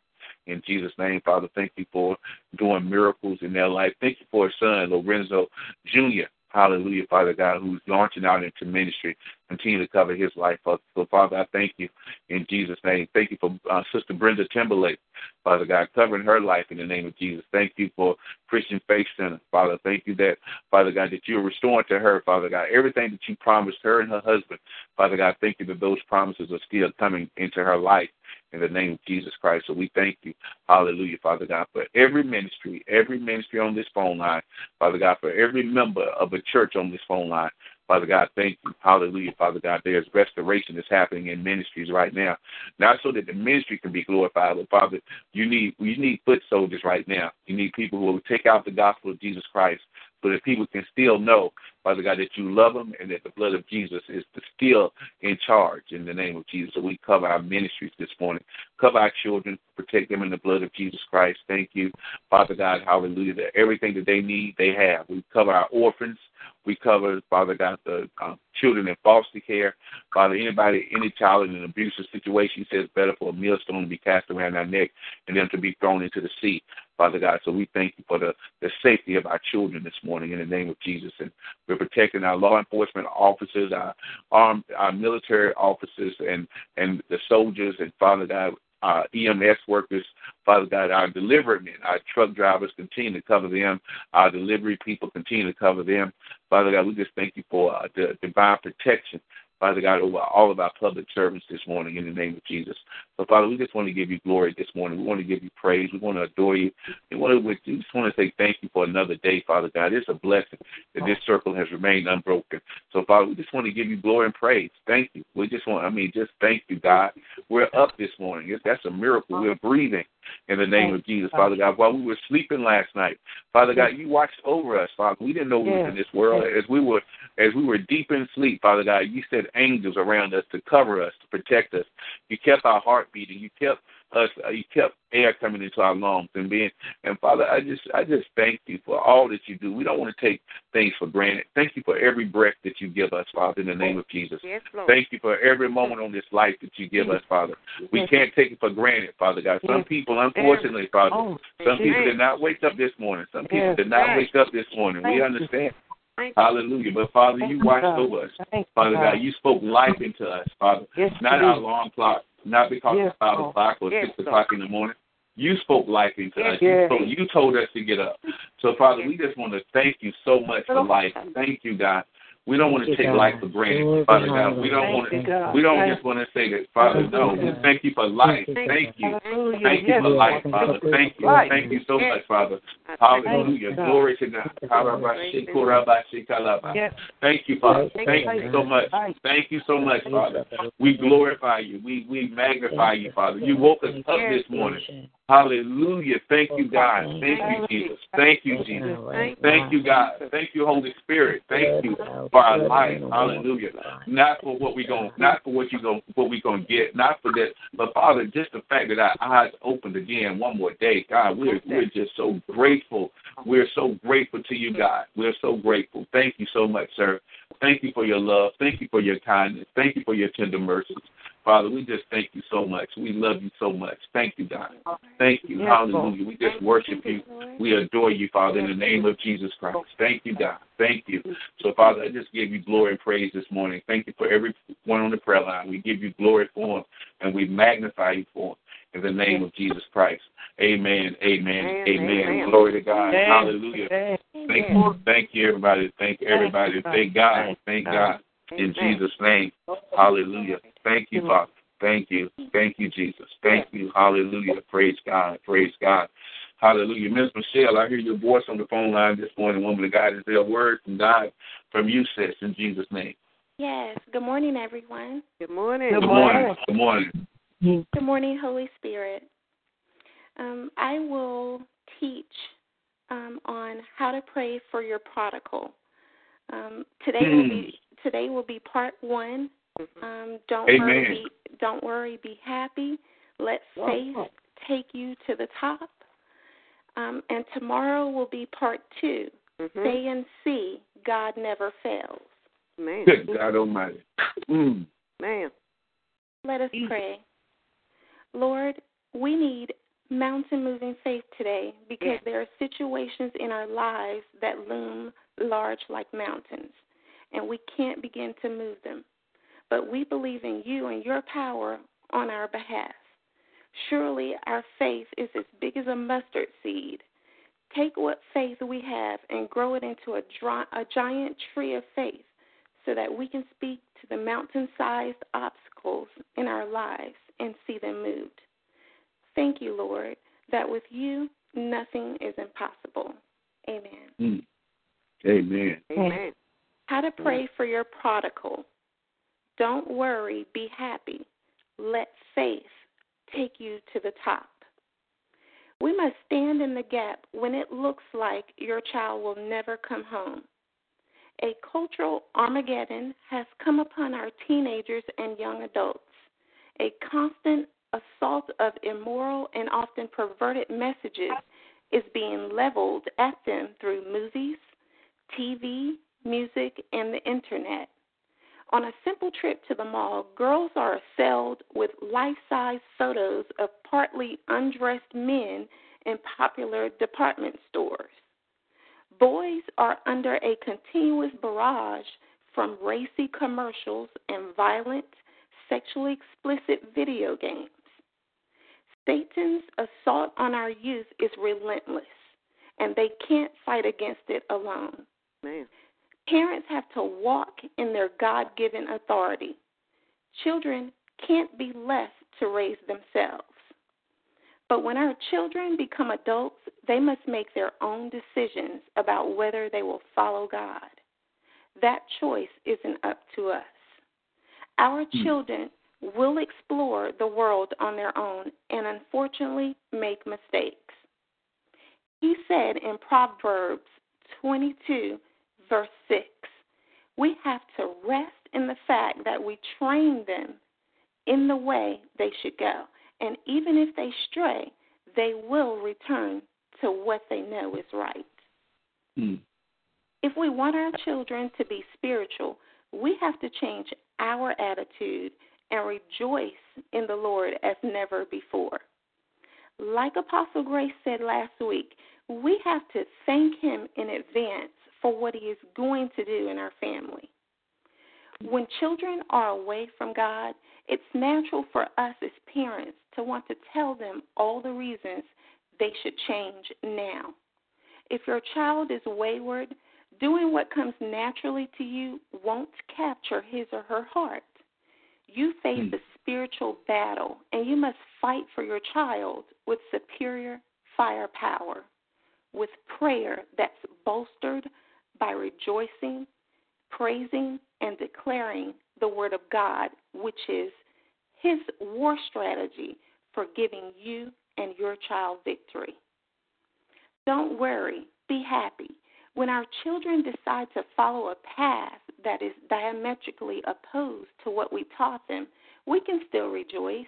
In Jesus' name, Father, thank you for doing miracles in their life. Thank you for his son, Lorenzo Jr. hallelujah, Father God, who's launching out into ministry. Continue to cover his life. So, Father, I thank you in Jesus' name. Thank you for uh, Sister Brenda Timberlake, Father God, covering her life in the name of Jesus. Thank you for Christian Faith Center, Father. Thank you that, Father God, that you're restoring to her, Father God, everything that you promised her and her husband. Father God, thank you that those promises are still coming into her life in the name of Jesus Christ. So we thank you, hallelujah, Father God, for every ministry, every ministry on this phone line, Father God, for every member of a church on this phone line. Father God, thank you. Hallelujah, Father God. There's restoration that's happening in ministries right now. Not so that the ministry can be glorified, but Father, you need you need foot soldiers right now. You need people who will take out the gospel of Jesus Christ so if people can still know, Father God, that you love them and that the blood of Jesus is still in charge in the name of Jesus. So we cover our ministries this morning. Cover our children, protect them in the blood of Jesus Christ. Thank you, Father God, hallelujah, that everything that they need, they have. We cover our orphans. We cover, Father God, the uh, children in foster care. Father, anybody, any child in an abusive situation says better for a millstone to be cast around our neck and them to be thrown into the sea. Father God. So we thank you for the, the safety of our children this morning in the name of Jesus. And we're protecting our law enforcement officers, our armed, our military officers, and, and the soldiers, and Father God, our EMS workers, Father God, our delivery men, our truck drivers, continue to cover them. Our delivery people continue to cover them. Father God, we just thank you for uh, the divine protection Father God, over all of our public servants this morning in the name of Jesus. So, Father, we just want to give you glory this morning. We want to give you praise. We want to adore you. We, want to, we just want to say thank you for another day, Father God. It's a blessing that this circle has remained unbroken. So, Father, we just want to give you glory and praise. Thank you. We just want, I mean, just thank you, God. We're up this morning. That's a miracle. We're breathing in the name of Jesus, Father God. While we were sleeping last night, Father God, you watched over us, Father. We didn't know we were in this world as we were as we were deep in sleep, Father God. You said angels around us to cover us, to protect us. You kept our heart beating. You kept us. Uh, you kept air coming into our lungs and being. And Father, I just, I just thank you for all that you do. We don't want to take things for granted. Thank you for every breath that you give us, Father, in the name of Jesus. Yes, thank you for every moment on this life that you give us, Father. We can't take it for granted, Father God. Some people, unfortunately, Father, oh, some people did not wake up this morning. Some people did not wake up this morning. We understand. Hallelujah. But Father, you watched over us. Father God, you spoke life into us, Father. Yes, Not our alarm clock, not because yes, of five o'clock or yes, six o'clock in the morning. You spoke life into us. You, spoke, you told us to get up. So, Father, we just want to thank you so much for life. Thank you, God. We don't want to take life for granted, Father God. We don't want to. We don't just want to say that, Father. No, thank you for life. Thank you. Thank you for life, Father. Thank you. Thank you so much, Father. Hallelujah. Glory to God. Thank you, Father. Thank you so much. Thank you so much, Father. We glorify you. We we magnify you, Father. You woke us up this morning. Hallelujah. Thank you, God. Thank you, Jesus. Thank you, Jesus. Thank you, God. Thank you, Holy Spirit. Thank you for our life. Hallelujah. Not for what we going not for what you going what we gonna get, not for that, but Father, just the fact that our eyes opened again one more day. God, we're we're just so grateful. We're so grateful to you, God. We're so grateful. Thank you so much, sir. Thank you for your love. Thank you for your kindness. Thank you for your tender mercies. Father, we just thank you so much. We love you so much. Thank you, God. Thank you. Hallelujah. We just worship you. We adore you, Father, in the name of Jesus Christ. Thank you, God. Thank you. So, Father, I just give you glory and praise this morning. Thank you for everyone on the prayer line. We give you glory for them, and we magnify you for them. In the name of Jesus Christ. Amen. Amen. Amen. amen. Glory to God. Amen. Hallelujah. Amen. Thank you. Thank you, everybody. Thank everybody. Thank God. Thank God. In Jesus' name. Hallelujah. Thank you, Father. Thank you. Thank you, Jesus. Thank you. Hallelujah. Praise God. Praise God. Hallelujah. Miss Michelle, I hear your voice on the phone line this morning. Woman of God, is there a word from God from you, sis, in Jesus' name? Yes. Good morning, everyone. Good morning. Good morning. Good morning. Good morning, Holy Spirit. Um, I will teach um, on how to pray for your prodigal. Um, today mm. will be hmm. today will be part one. Um, don't Amen. worry, be, don't worry, be happy. Let faith take you to the top. Um, and tomorrow will be part 2 mm-hmm. Stay and see God never fails. Man. Good God Almighty. Mm. Man. Let us pray. Lord, we need mountain moving faith today because there are situations in our lives that loom large like mountains, and we can't begin to move them. But we believe in you and your power on our behalf. Surely our faith is as big as a mustard seed. Take what faith we have and grow it into a, dry, a giant tree of faith so that we can speak to the mountain sized obstacles in our lives and see them moved. Thank you, Lord, that with you nothing is impossible. Amen. Mm. Amen. Amen. How to pray for your prodigal. Don't worry, be happy. Let faith take you to the top. We must stand in the gap when it looks like your child will never come home. A cultural Armageddon has come upon our teenagers and young adults. A constant assault of immoral and often perverted messages is being leveled at them through movies, TV, music, and the internet. On a simple trip to the mall, girls are assailed with life size photos of partly undressed men in popular department stores. Boys are under a continuous barrage from racy commercials and violent, sexually explicit video games. Satan's assault on our youth is relentless, and they can't fight against it alone. Man. Parents have to walk in their God given authority. Children can't be left to raise themselves. But when our children become adults, they must make their own decisions about whether they will follow God. That choice isn't up to us. Our Hmm. children will explore the world on their own and unfortunately make mistakes. He said in Proverbs 22, verse 6, we have to rest in the fact that we train them in the way they should go. And even if they stray, they will return to what they know is right. Mm. If we want our children to be spiritual, we have to change our attitude and rejoice in the Lord as never before. Like Apostle Grace said last week, we have to thank Him in advance for what He is going to do in our family. When children are away from God, it's natural for us as parents to want to tell them all the reasons they should change now. If your child is wayward, doing what comes naturally to you won't capture his or her heart. You face Hmm. a spiritual battle, and you must fight for your child with superior firepower, with prayer that's bolstered by rejoicing, praising, and declaring the Word of God, which is His war strategy for giving you and your child victory. Don't worry, be happy. When our children decide to follow a path that is diametrically opposed to what we taught them, we can still rejoice.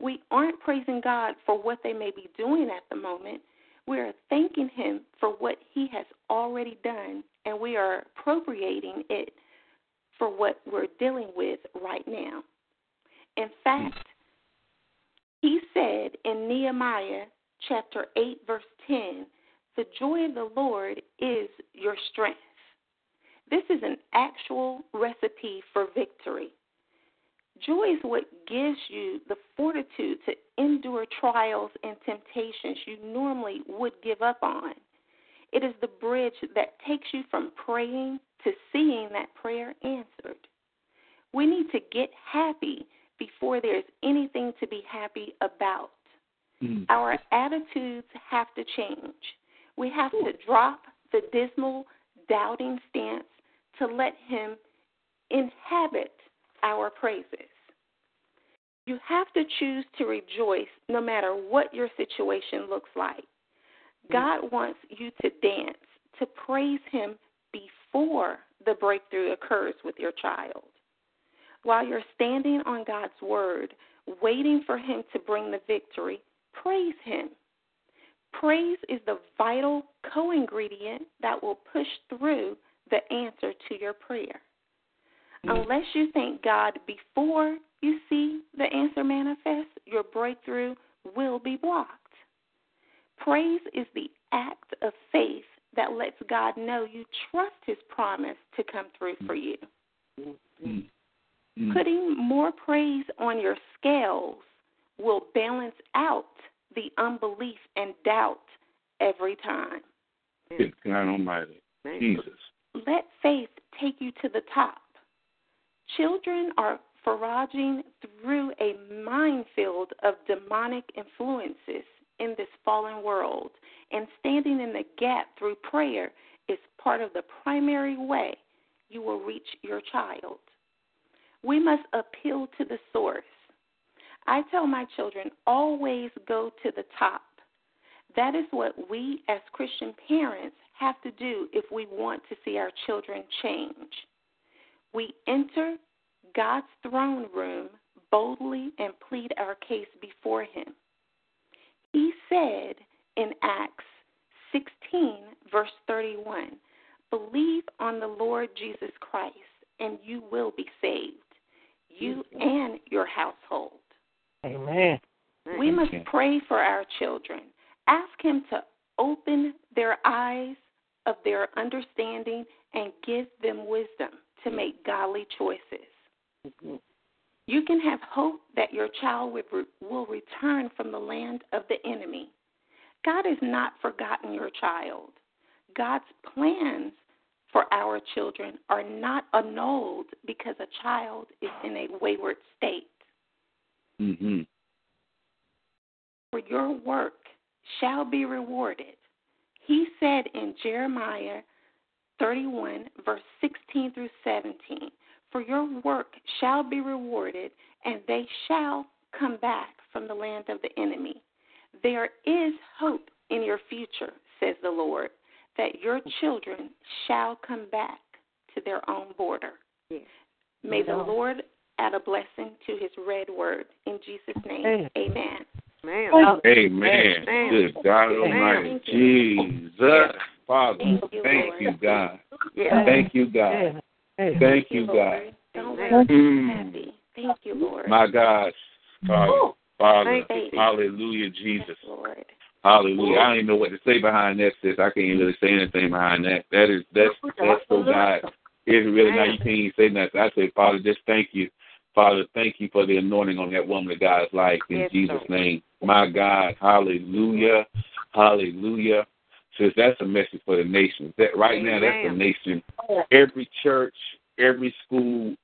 We aren't praising God for what they may be doing at the moment. We are thanking Him for what He has already done, and we are appropriating it for what we're dealing with right now. In fact, He said in Nehemiah chapter 8, verse 10, the joy of the Lord is your strength. This is an actual recipe for victory. Joy is what gives you the fortitude to endure trials and temptations you normally would give up on. It is the bridge that takes you from praying to seeing that prayer answered. We need to get happy before there's anything to be happy about. Mm. Our attitudes have to change. We have to drop the dismal, doubting stance to let Him inhabit our praises. You have to choose to rejoice no matter what your situation looks like. Mm-hmm. God wants you to dance, to praise Him before the breakthrough occurs with your child. While you're standing on God's Word, waiting for Him to bring the victory, praise Him. Praise is the vital co ingredient that will push through the answer to your prayer. Mm-hmm. Unless you thank God before you see the answer manifest, your breakthrough will be blocked. Praise is the act of faith that lets God know you trust His promise to come through for you. Mm. Putting more praise on your scales will balance out the unbelief and doubt every time. Good God Almighty. Jesus. Let faith take you to the top. Children are foraging through a minefield of demonic influences in this fallen world, and standing in the gap through prayer is part of the primary way you will reach your child. We must appeal to the source. I tell my children always go to the top. That is what we as Christian parents have to do if we want to see our children change. We enter God's throne room boldly and plead our case before Him. He said in Acts 16, verse 31, Believe on the Lord Jesus Christ, and you will be saved, you and your household. Amen. We must pray for our children. Ask Him to open their eyes of their understanding and give them wisdom to make godly choices. Mm-hmm. You can have hope that your child will return from the land of the enemy. God has not forgotten your child. God's plans for our children are not annulled because a child is in a wayward state. Mm-hmm. For your work shall be rewarded. He said in Jeremiah 31, verse 16 through 17, For your work shall be rewarded, and they shall come back from the land of the enemy. There is hope in your future, says the Lord, that your children shall come back to their own border. Yes. May the Lord add a blessing to his red word. In Jesus' name, amen. Amen. Amen. Good God Almighty. Jesus. Father, Thank you, thank you, God. Yeah. Thank you, God. Amen. Thank you, God. Don't let us Mm. happy. Thank you, Lord. My God. Father, Father, hallelujah, Jesus. Hallelujah. I don't even know what to say behind that, sis. I can't really say anything behind that. That is that's that's so God. It's really now you can't even say nothing. I say, Father, just thank you. Father, thank you for the anointing on that woman of God's life in Yes, Jesus' name. My God, hallelujah. Hallelujah. Says that's a message for the nation. That right now that's the nation. Every church, every school,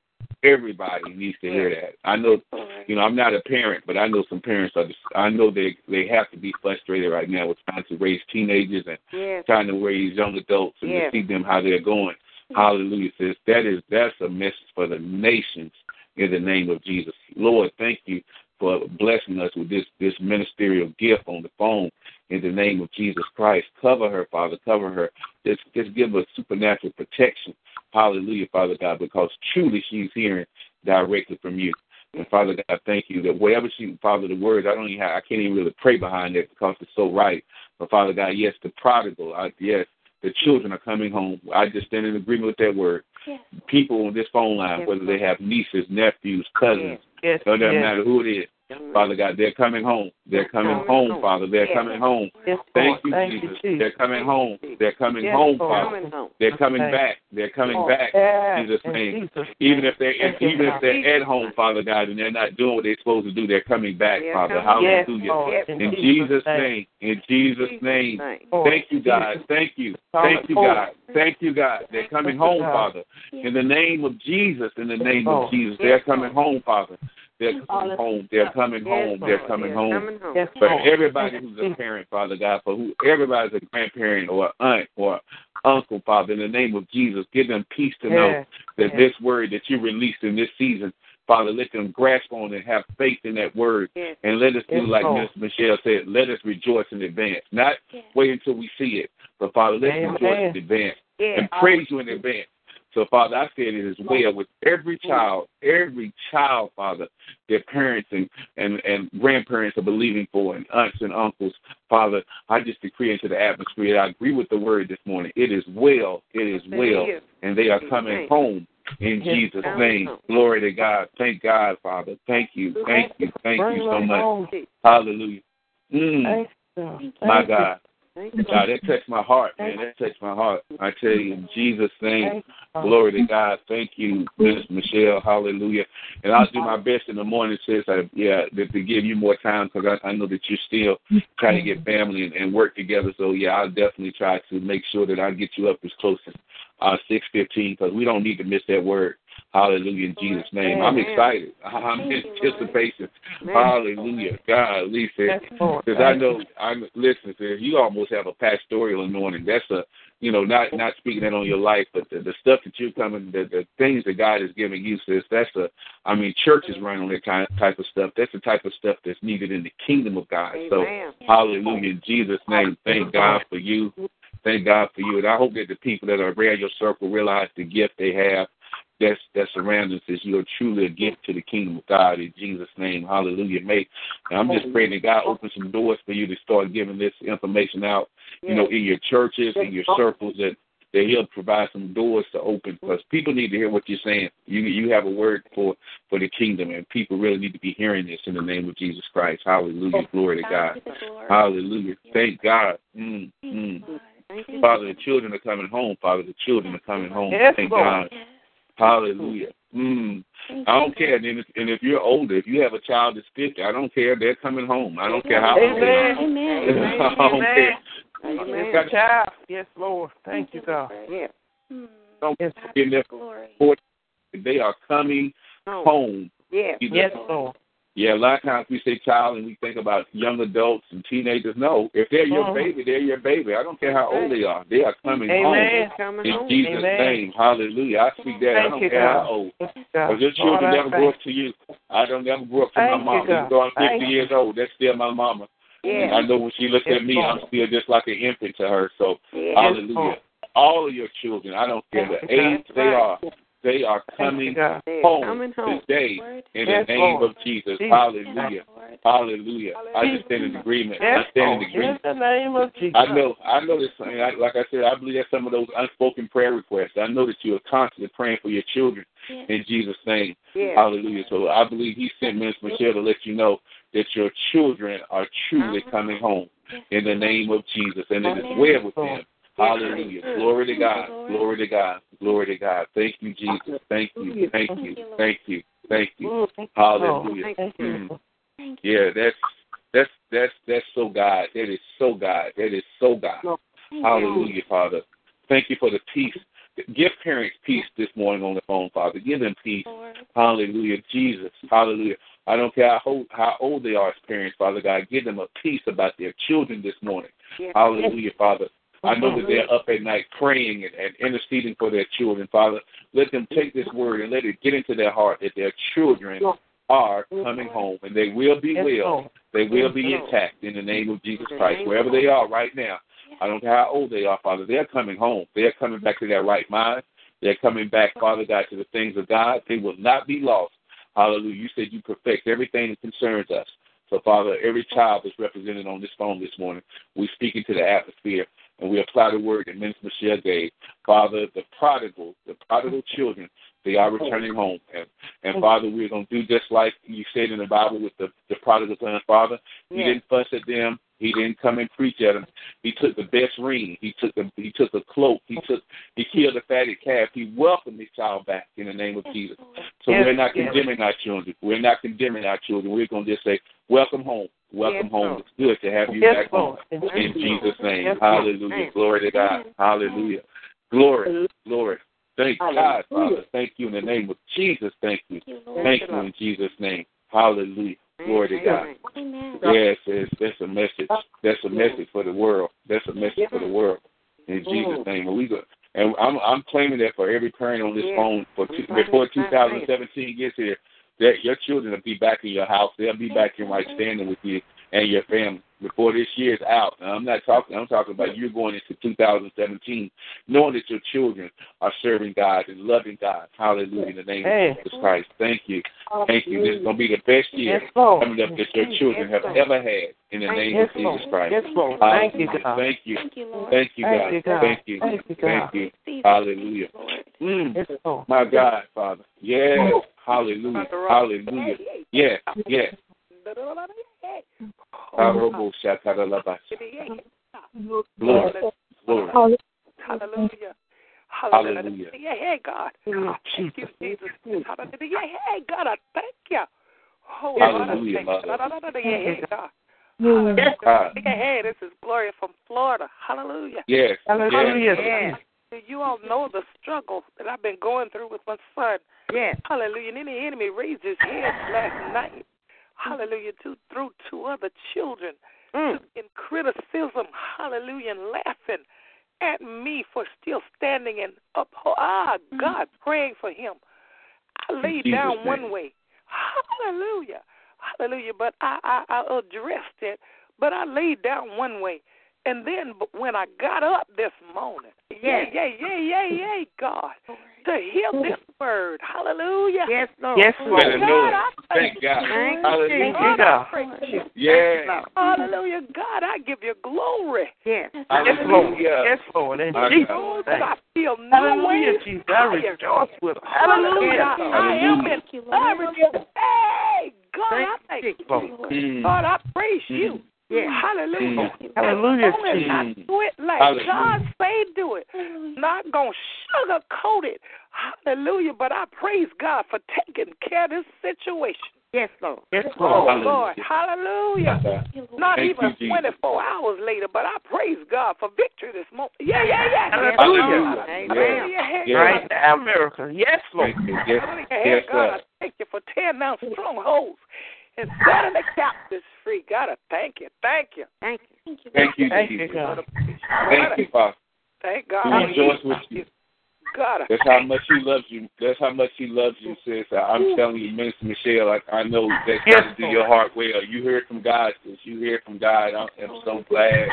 everybody needs to hear that. I know you know, I'm not a parent, but I know some parents are. I know they they have to be frustrated right now with trying to raise teenagers and Yes. trying to raise young adults and Yes. to see them how they're going. Hallelujah, sis. That is that's a message for the nations in the name of Jesus. Lord, thank you for blessing us with this this ministerial gift on the phone in the name of Jesus Christ. Cover her, Father. Cover her. Just just give her supernatural protection. Hallelujah, Father God, because truly she's hearing directly from you. And Father God, thank you that wherever she, Father, the words, I don't even have, I can't even really pray behind that because it's so right. But Father God, yes, the prodigal, I, yes, the children are coming home. I just stand in agreement with that word. Yes. People on this phone line, Yes, whether they have nieces, nephews, cousins, Yes. it doesn't yes. matter who it is. Father God, they're coming home. They're coming home, home. Father. They're Yes. coming home. Yes, Thank you, Thank Jesus. you, Jesus. They're coming home. They're coming Yes, home, Father. Coming home. They're coming Okay. back. They're coming Oh, back. Jesus' name. Jesus' Even if they're Thank you, even if they're at home, Father God, and they're not doing what they're supposed to do, they're coming back, Father. Hallelujah. In Jesus' name. In Jesus' name. Thank you, God. Thank you. Thank you. God. Thank you, God. They're coming home, Father. In the name of Jesus, in the name of Jesus, they're coming home, Father. They're coming home. They're coming home. They're coming home. Coming home. For everybody who's a parent, Father God, for who everybody's a grandparent or aunt or uncle, Father, in the name of Jesus, give them peace to know that this word that you released in this season, Father, let them grasp on and have faith in that word. Yes. And let us do Yes, like Miss Michelle said, let us rejoice in advance. Not Yes. wait until we see it. But Father, let's rejoice in advance and praise you in advance. So, Father, I said it as well with every child, every child, Father, their parents and, and, and grandparents are believing for, and aunts and uncles. Father, I just decree into the atmosphere. I agree with the word this morning. It is well. It is well. And they are coming home in Jesus' name. Glory to God. Thank God, Father. Thank you. Thank you. Thank you so much. Hallelujah. Mm, my God. God, that touched my heart, man. That touched my heart. I tell you, in Jesus' name, glory to God. Thank you, Miss Michelle. Hallelujah. And I'll do my best in the morning, sis. I, yeah, to, to give you more time because I, I know that you're still trying to get family and, and work together. So yeah, I'll definitely try to make sure that I get you up as close as uh, six fifteen because we don't need to miss that word. Hallelujah in Jesus' name. I'm excited. I'm in anticipation. Hallelujah. God, Lisa. Because I know, I'm listen. You almost have a pastoral anointing. That's a, you know, not not speaking that on your life, but the, the stuff that you're coming, the, the things that God is giving you, sis. That's a, I mean, churches run on that kind type of stuff. That's the type of stuff that's needed in the kingdom of God. So, Hallelujah in Jesus' name. Thank God for you. Thank God for you. And I hope that the people that are around your circle realize the gift they have that's that surrounds us is you're truly a gift to the kingdom of God in Jesus' name. Hallelujah. May and I'm just praying that God open some doors for you to start giving this information out, you know, in your churches, in your circles that that he'll provide some doors to open because people need to hear what you're saying. You you have a word for for the kingdom and people really need to be hearing this in the name of Jesus Christ. Hallelujah. Glory to God. glory. Hallelujah. Thank God. Mm, mm. you, God. Thank you. Father, the children are coming home. Father, the children are coming home. Yes, Thank Lord. God. Yes. Hallelujah. Mm. I don't care. And if, and if you're older, if you have a child that's 50, I don't care. They're coming home. I don't care how old they are. Amen. Amen. I don't care. Amen. Got- Child. Yes, Lord. Thank you, God. Lord. Yeah. Hmm. Don't Yes. God be be there. the glory. They are coming Oh. home. Yeah. Either- Yes, Lord. Yeah, a lot of times we say child and we think about young adults and teenagers. No, if they're your Mhm. baby, they're your baby. I don't care how old they are. They are coming home. Amen. Coming In home. Jesus' Amen. name, hallelujah. I speak that. I Thank don't you, care God. how old. Because your children never grew up to you. I don't never grew up to Thank my mom. Even though I'm 50 Thank years old, that's still my mama. And I know when she looks at me, I'm still just like an infant to her. So, hallelujah. All of your children, I don't care you, age they are, they are coming home Coming home. today Lord. in Yes, the name Lord. of Jesus. Jesus. Hallelujah. Yes, Lord. Hallelujah. I just stand in agreement. I stand Lord. in In agreement. the name of Jesus. I know, I know this. I, like I said, I believe that's some of those unspoken prayer requests. I know that you are constantly praying for your children Yes. in Jesus' name. Yeah. Hallelujah. So I believe He sent Minister Michelle to let you know that your children are truly uh-huh. coming home Yes. in the name of Jesus, and it is well with them. Hallelujah. Glory to God. Glory to God. Glory to God. Thank you, Jesus. Thank you. Thank you. Thank you. Thank you. Hallelujah. Mm. Yeah, that's that's that's that's so God. That is so God. That is so God. Lord. Thank you. Hallelujah, Father. Thank you for the peace. Give parents peace this morning on the phone, Father. Give them peace. Hallelujah, Jesus. Hallelujah. I don't care how old, how old they are as parents, Father God. Give them a peace about their children this morning. Hallelujah, Father. I know that they're up at night praying and, and interceding for their children, Father. Let them take this word and let it get into their heart that their children are coming home and they will be well. They will be intact in the name of Jesus Christ. Wherever they are right now, I don't care how old they are, Father. They're coming home. They're coming back to their right mind. They're coming back, Father God, to the things of God. They will not be lost. Hallelujah. You said you perfect everything that concerns us. So, Father, every child that's represented on this phone this morning, we speak into the atmosphere and we apply the word that Minister Michelle gave. Father, the prodigal, the prodigal children, they are returning home. And, and Father, we're going to do just like you said in the Bible with the, the prodigal son. Father, you Yeah. didn't fuss at them. He didn't come and preach at them. He took the best ring. He took the he took a cloak. He took he killed the fatted calf. He welcomed his child back in the name of Jesus. So Yes, we're not yes. condemning our children. We're not condemning our children. We're going to just say, welcome home. Welcome Yes, home. Lord. It's good to have you back home. In. Jesus' name. Hallelujah. Glory to God. Hallelujah. Glory. Glory. Thank God, Father. Thank you in the name of Jesus. Thank you, Thank you in Jesus' name. Hallelujah. Glory to God. Amen. Yes, yes, that's a message. That's a message for the world. That's a message for the world. In Jesus' name, and we go. And I'm I'm claiming that for every parent on this phone for two, before the same thing. 2017 gets here, that your children will be back in your house. They'll be back in right standing with you and your family before this year's out. And I'm not talking. I'm talking about you going into 2017, knowing that your children are serving God and loving God. Hallelujah in the name Hey. of Jesus Christ. Thank you. Thank you. This is gonna be the best year Yes, Lord. coming up that your children have ever had in the name Yes, of Jesus Christ. Yes, Lord. Thank you, God. Thank you. Thank you, Lord. Thank you, God. Thank you. Thank you, Thank God. you. Hallelujah. Thank you, Lord. Mm. Yes, Lord. My God, Father. Yes. Hallelujah. Hallelujah. Yes. Yes. Honorable Shakarabas. Glory. Glory. Hallelujah. Hallelujah. Yeah, hey, God. Mm, Thank you, Jesus. Jesus. Hallelujah. Yeah, hey, God, I thank you. Oh, God, I Hallelujah, thank you. Yeah, hey, God. Yes, Yeah, hey, this is Gloria from Florida. Hallelujah. Yes. Hallelujah. Yes. Yes. You all know the struggle that I've been going through with my son. Yes. Hallelujah. And then the enemy raised his head last night. Hallelujah. To, through two other children Mm. in criticism. Hallelujah. And laughing at me for still standing and up. Ah, God, praying for him. I laid Jesus' down name. one way. Hallelujah. Hallelujah. But I, I, I addressed it, but I laid down one way. And then when I got up this morning, yeah, yeah, yeah, yeah, yeah, God, to hear this word, hallelujah. Yes, Lord. Yes, Lord. Better. God, I Thank God. Thank you, Hallelujah. Jesus. God. Yeah. Hallelujah, God, I give you glory. Yes. Yes, Yes, Lord. Hallelujah. Yes, Lord. In My Jesus' God. But name. I feel no Hallelujah, Jesus. I rejoice with him. Hallelujah. Hallelujah. I am Hallelujah. encouraged. Hey, God, I Thank thank you, you. Lord. Mm. God, I praise you. Yes. Hallelujah. Mm. Hallelujah, As long as I do it like Hallelujah. God say do it. Not gonna sugarcoat it. Hallelujah. But I praise God for taking care of this situation. Yes, Lord. Yes, Oh Lord. Lord, hallelujah. Not Thank even you, 24 hours later, but I praise God for victory this moment. Yeah, yeah, yeah. Hallelujah. Amen. Hallelujah. Hey, Yes. Right now, miracle. Yes, Lord. Thank you. Yes. Hallelujah. Yes, God, I thank you for tearing down strongholds and setting the captives free. God, I thank you. Thank you. Thank you. Thank you. Thank you, Thank you, God. Thank you, Father. Thank God. We rejoice with you. God, That's how much he loves you. That's how much he loves you, sis. I'm telling you, Minister Michelle, I, I know that's Yes, to do your heart well. You heard from God, sis. You heard from God. I'm, I'm so glad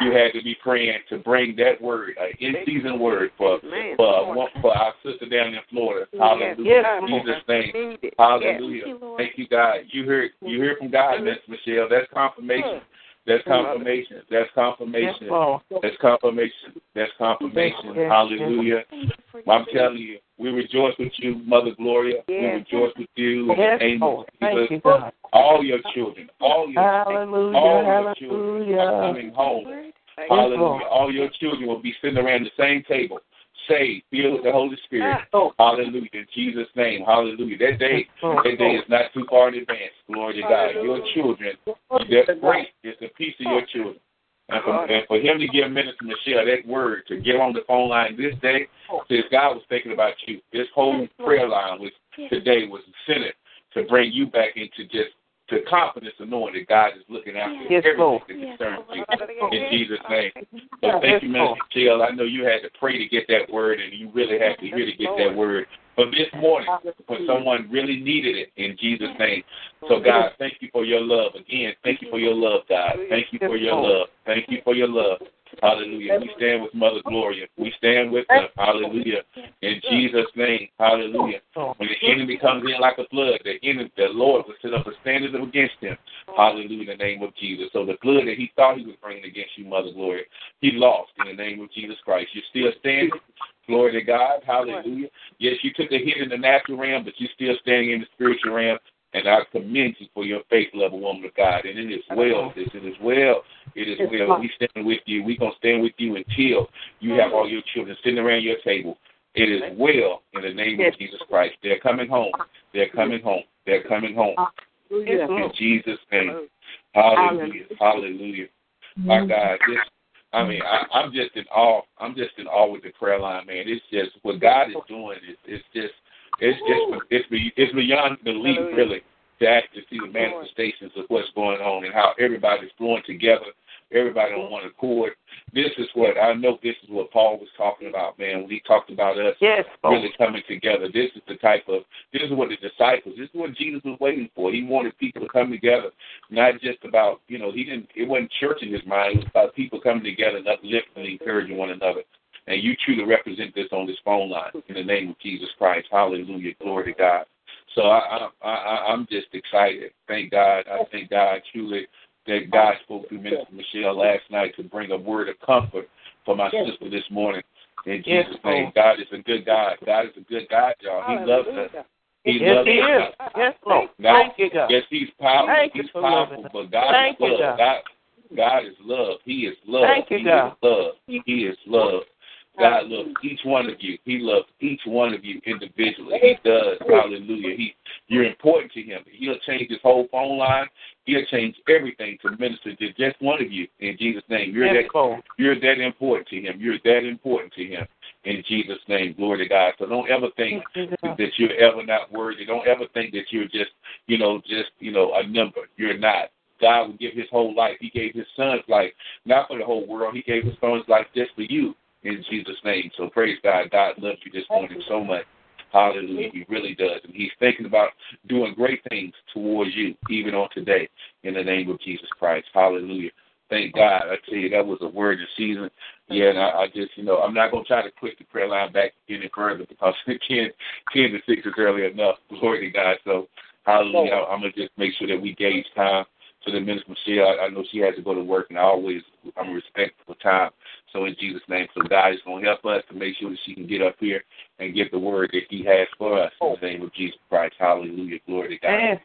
you had to be praying to bring that word, an in-season word for for, for our sister down in Florida. Hallelujah. Yes, In Jesus' name. Hallelujah. Thank you, Lord. Thank you, God. You heard you hear from God, Miss Michelle. That's confirmation. That's confirmation. That's confirmation. That's confirmation. That's confirmation. Yes, Hallelujah. Thank you for Well, I'm telling you, we rejoice with you, Mother Gloria. We rejoice with you, Yes, Amos, Thank you, God. all your children, all your Hallelujah. all your children are coming home. word. thank you. Hallelujah. All your children will be sitting around the same table, saved, filled with the Holy Spirit. Oh. Hallelujah. In Jesus' name. Hallelujah. That day, that day is not too far in advance. Glory to God. Your children, that grace is the peace of your children. And for, and for him to give Minister Michelle that word to get on the phone line this day, says God was thinking about you. This whole prayer line was today was centered to bring you back into just the confidence of knowing that God is looking after Yes, everything Lord. that Yes, you. In Jesus' name. So Yes, thank you. Minister Michelle. I know you had to pray to get that word, and you really had to hear to get that word. But this morning, when someone really needed it, in Jesus' name. So, God, thank you for your love. Again, thank you for your love, God. Thank you for your love. Thank you for your love. Hallelujah. We stand with Mother Gloria. We stand with her. Hallelujah. In Jesus' name. Hallelujah. When the enemy comes in like a flood, the enemy, the Lord will set up a standard against him. Hallelujah. In the name of Jesus. So the blood that he thought he was bringing against you, Mother Gloria, he lost in the name of Jesus Christ. You're still standing. Glory to God. Hallelujah. Yes, you took a hit in the natural realm, but you're still standing in the spiritual realm. And I commend you for your faith level, woman of God. And it is well, sis. It is well. It is well. We stand with you. We're going to stand with you until you have all your children sitting around your table. It is well in the name of Jesus Christ. They're coming home. They're coming home. They're coming home. In Jesus' name. Hallelujah. Hallelujah. My God, this I mean, I, I'm just in awe. I'm just in awe with the prayer line, man. It's just what God is doing. Is it's just it's just it's be, it's beyond belief, really, to actually see the manifestations of what's going on and how everybody's flowing together. Everybody on one accord. This is what I know. This is what Paul was talking about, man. When he talked about us Yes, really coming together. This is the type of this is what the disciples. This is what Jesus was waiting for. He wanted people to come together, not just about you know he didn't. It wasn't church in his mind. It was about people coming together and uplifting and encouraging one another. And you truly represent this on this phone line in the name of Jesus Christ. Hallelujah, glory to God. So I, I, I I'm just excited. Thank God. I thank God truly that God spoke through Minister Michelle last night to bring a word of comfort for my sister this morning. In Yes, Jesus' name, God is a good God. God is a good God, y'all. He loves us. He Yes, loves He is. us. Yes, Lord. Now, Thank you, God. Yes, he's powerful. Thank He's powerful, but God Thank is you, love. God. God, God is love. He is love. Thank you, he God. is love. He is love. God loves each one of you. He loves each one of you individually. He does. Hallelujah. He, you're important to him. He'll change his whole phone line. He'll change everything to minister to just one of you in Jesus' name. You're that you're that important to him. You're that important to him in Jesus' name. Glory to God. So don't ever think that you're ever not worthy. Don't ever think that you're just, you know, just, you know, a number. You're not. God would give his whole life. He gave his son's life, not for the whole world. He gave his son's life just for you in Jesus' name. So praise God. God loves you this morning so much. Hallelujah. He really does. And he's thinking about doing great things towards you, even on today, in the name of Jesus Christ. Hallelujah. Thank God. I tell you, that was a word of season. Yeah, and I, I just, you know, I'm not going to try to push the prayer line back any further because 10, 10 to 6 is early enough. Glory to God. So, hallelujah. I'm going to just make sure that we gauge time to the Minister Michelle. I, I know she has to go to work, and I always, I'm respectful of time. So, in Jesus' name, so God is going to help us to make sure that she can get up here and give the word that He has for us in the name of Jesus Christ. Hallelujah. Glory to God.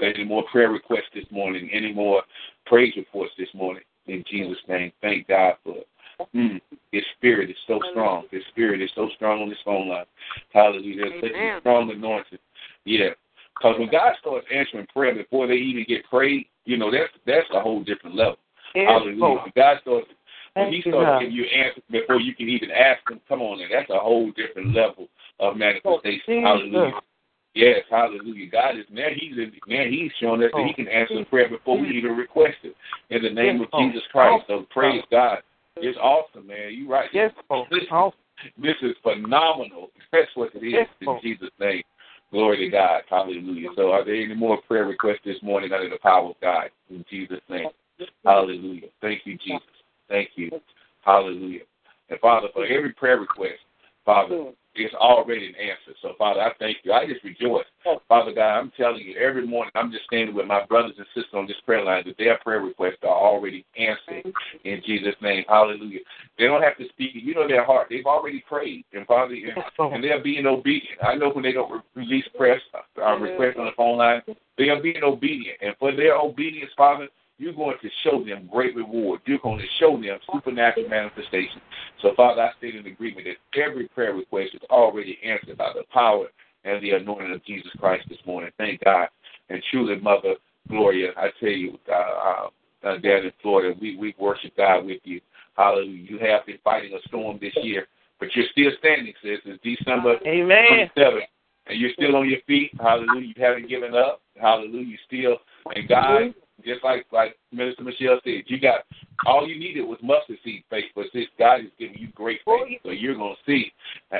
There any more prayer requests this morning? Any more praise reports this morning? In Jesus' name, thank God for it. Mm, his spirit is so strong. His spirit is so strong on this phone line. Hallelujah. There's such a strong anointing. Yeah. Because when God starts answering prayer before they even get prayed, you know, that's that's a whole different level. Hallelujah. God starts when Thank he starts God. giving you answers before you can even ask him, come on, that's a whole different level of manifestation. Jesus. Hallelujah. Yes, hallelujah. God is now he's now he's showing us that he can answer prayer before we even request it. In the name Yes, of. Jesus Christ. So praise God. It's awesome, man. You're right. Yes, This, Oh, this is phenomenal. That's what it is Yes, in Jesus' name. Glory to God. Hallelujah. So are there any more prayer requests this morning under the power of God? In Jesus' name. Hallelujah. Thank you, Jesus. Thank you. Hallelujah. And Father, for every prayer request, Father, it's already an answer. So, Father, I thank you. I just rejoice. Father God, I'm telling you, every morning I'm just standing with my brothers and sisters on this prayer line that their prayer requests are already answered in Jesus' name. Hallelujah. They don't have to speak. You know their heart. They've already prayed. And Father, and, and they're being obedient. I know when they don't release press, uh, requests on the phone line, they are being obedient. And for their obedience, Father, you're going to show them great reward. You're going to show them supernatural manifestation. So, Father, I stand in agreement that every prayer request is already answered by the power and the anointing of Jesus Christ this morning. Thank God. And truly, Mother Gloria, I tell you, uh, uh, uh, down in Florida, we, we worship God with you. Hallelujah. You have been fighting a storm this year, but you're still standing, sis. It's December Amen. 27. And you're still on your feet. Hallelujah. You haven't given up. Hallelujah. You still, and God, just like like Minister Michelle said, you got all you needed was mustard seed faith, but this God is giving you great faith. So you're going to see,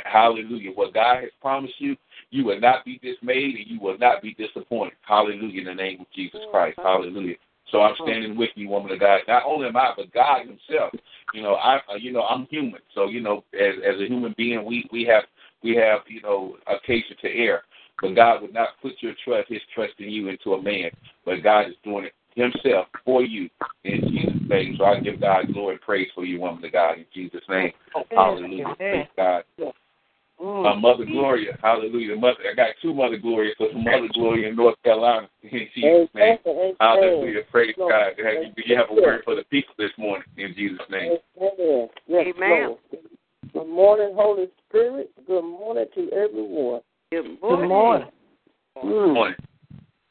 hallelujah, what God has promised you. You will not be dismayed and you will not be disappointed. Hallelujah. In the name of Jesus Christ. Hallelujah. So I'm standing with you, woman of God. Not only am I, but God Himself. You know, I, uh, you know, I'm human. So you know, as as a human being, we we have we have you know occasion to err. But God would not put your trust, His trust in you, into a man. But God is doing it Himself for you in Jesus' name. So I give God glory and praise for you, woman of God, in Jesus' name. Hallelujah. Praise God. Uh, Mother Gloria, hallelujah. Mother, I got two Mother Gloria, so Mother Gloria in North Carolina, in Jesus' name. Hallelujah. Praise God. Have you, you have a word for the people this morning, in Jesus' name. Amen. Yes, Amen. Good morning, Holy Spirit. Good morning to everyone. Good Good morning. morning. Mm. Morning.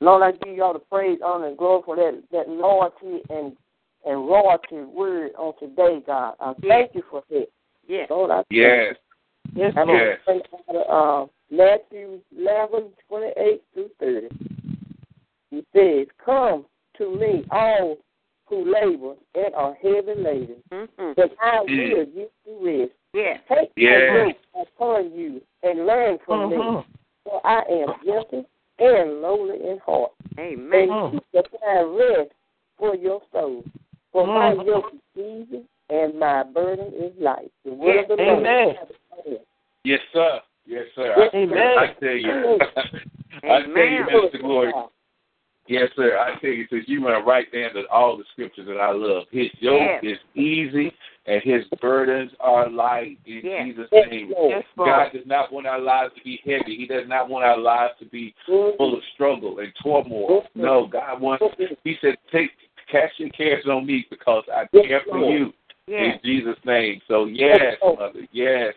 Lord, I give y'all the praise, honor, and glory for that, that loyalty and and royalty word on today, God. I thank you for that. Yes. Lord, I Yes. Yes, I'm Lord. going to pray out of uh, Matthew 11, 28 through 30. He says, Come to me, all who labor and are heavy laden, Mm-hmm. that I Mm. will give you rest. Yes. Take Yes. my yoke upon you and learn from me, Mhm. for I am gentle and lowly in heart. Amen. And you shall find rest for your soul. For my Mhm. yoke is easy and my burden is light. The word of the Lord. Amen. Yes, sir. Yes, sir. I, Amen. I tell you. I tell you, Amen. Minister Glory. Yes, sir. I tell you, since you went right down to all the scriptures that I love. His yoke Yes. is easy and his burdens are light in Yes. Jesus' name. Yes, God does not want our lives to be heavy. He does not want our lives to be full of struggle and turmoil. No, God wants. He said, "Take, cast your cares on me because I care for you. Yes. In Jesus' name. So yes, Mother, yes.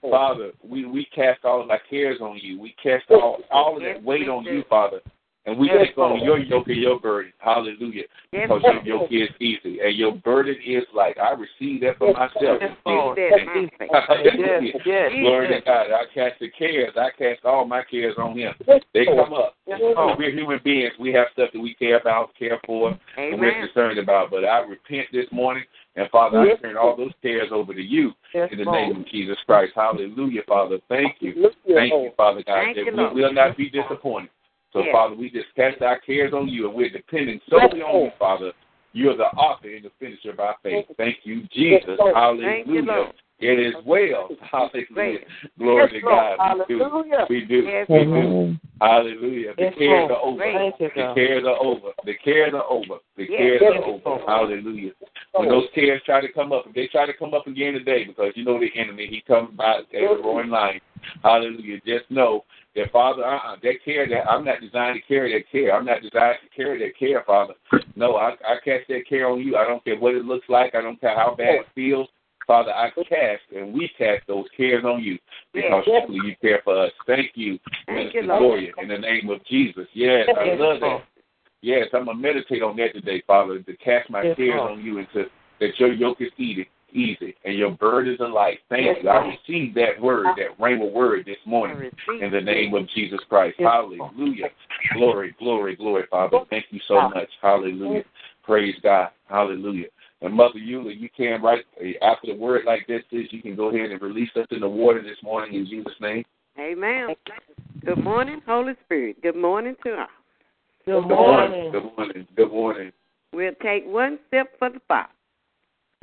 Father, we, we cast all of our cares on you. We cast all all of that weight on you, Father. And we Yes, take on your yoke and your burden. Hallelujah. Because Lord. your yoke is easy and your burden is light. I receive that for Yes, myself. Yes, Yes, yes. Yes, yes. Glory to God. I cast the cares. I cast all my cares on him. They come up. Yes, Because we're human beings. We have stuff that we care about, care for, and we're concerned about. But I repent this morning, and Father, I turn all those cares over to you Yes, in the name of Jesus Christ. Hallelujah, Father. Thank you. Thank you, Father God, that you, we will not be disappointed. So. Father, we just cast our cares on you, and we're depending solely on you, Father. You're the author and the finisher of our faith. Thank you, Jesus. Hallelujah. You, It is well. Hallelujah. Glory Yes, to. God. We do. Hallelujah. We do. Yes, We do. Hallelujah. The Yes, cares are over. The cares are over. The cares are over. The cares are over. Hallelujah. When those cares try to come up, if they try to come up again today, because you know the enemy, he comes by as a roaring lion. Hallelujah. Just know that Father, uh-uh, that care that I'm not designed to carry that care. I'm not designed to carry that care, Father. No, I, I cast that care on you. I don't care what it looks like. I don't care how bad it feels. Father, I cast and we cast those cares on you because Yes. truly you care for us. Thank you, Thank you, Minister Lord. Gloria, in the name of Jesus. Yes, I love that. Yes, I'm gonna meditate on that today, Father, to cast my Yes, cares on you and to that your yoke is easy, easy, and your burdens are light. Thank Yes, you. I Lord. received that word, that rhema word this morning in the name of Jesus Christ. Hallelujah. Glory, glory, glory, Father. Thank you so much. Hallelujah. Praise God. Hallelujah. And Mother Eula, you can right after the word like this is, you can go ahead and release us in the water this morning in Jesus' name. Amen. Good morning, Holy Spirit. Good morning to us. Good Good morning. morning. Good morning. Good morning. We'll take one step for the Father.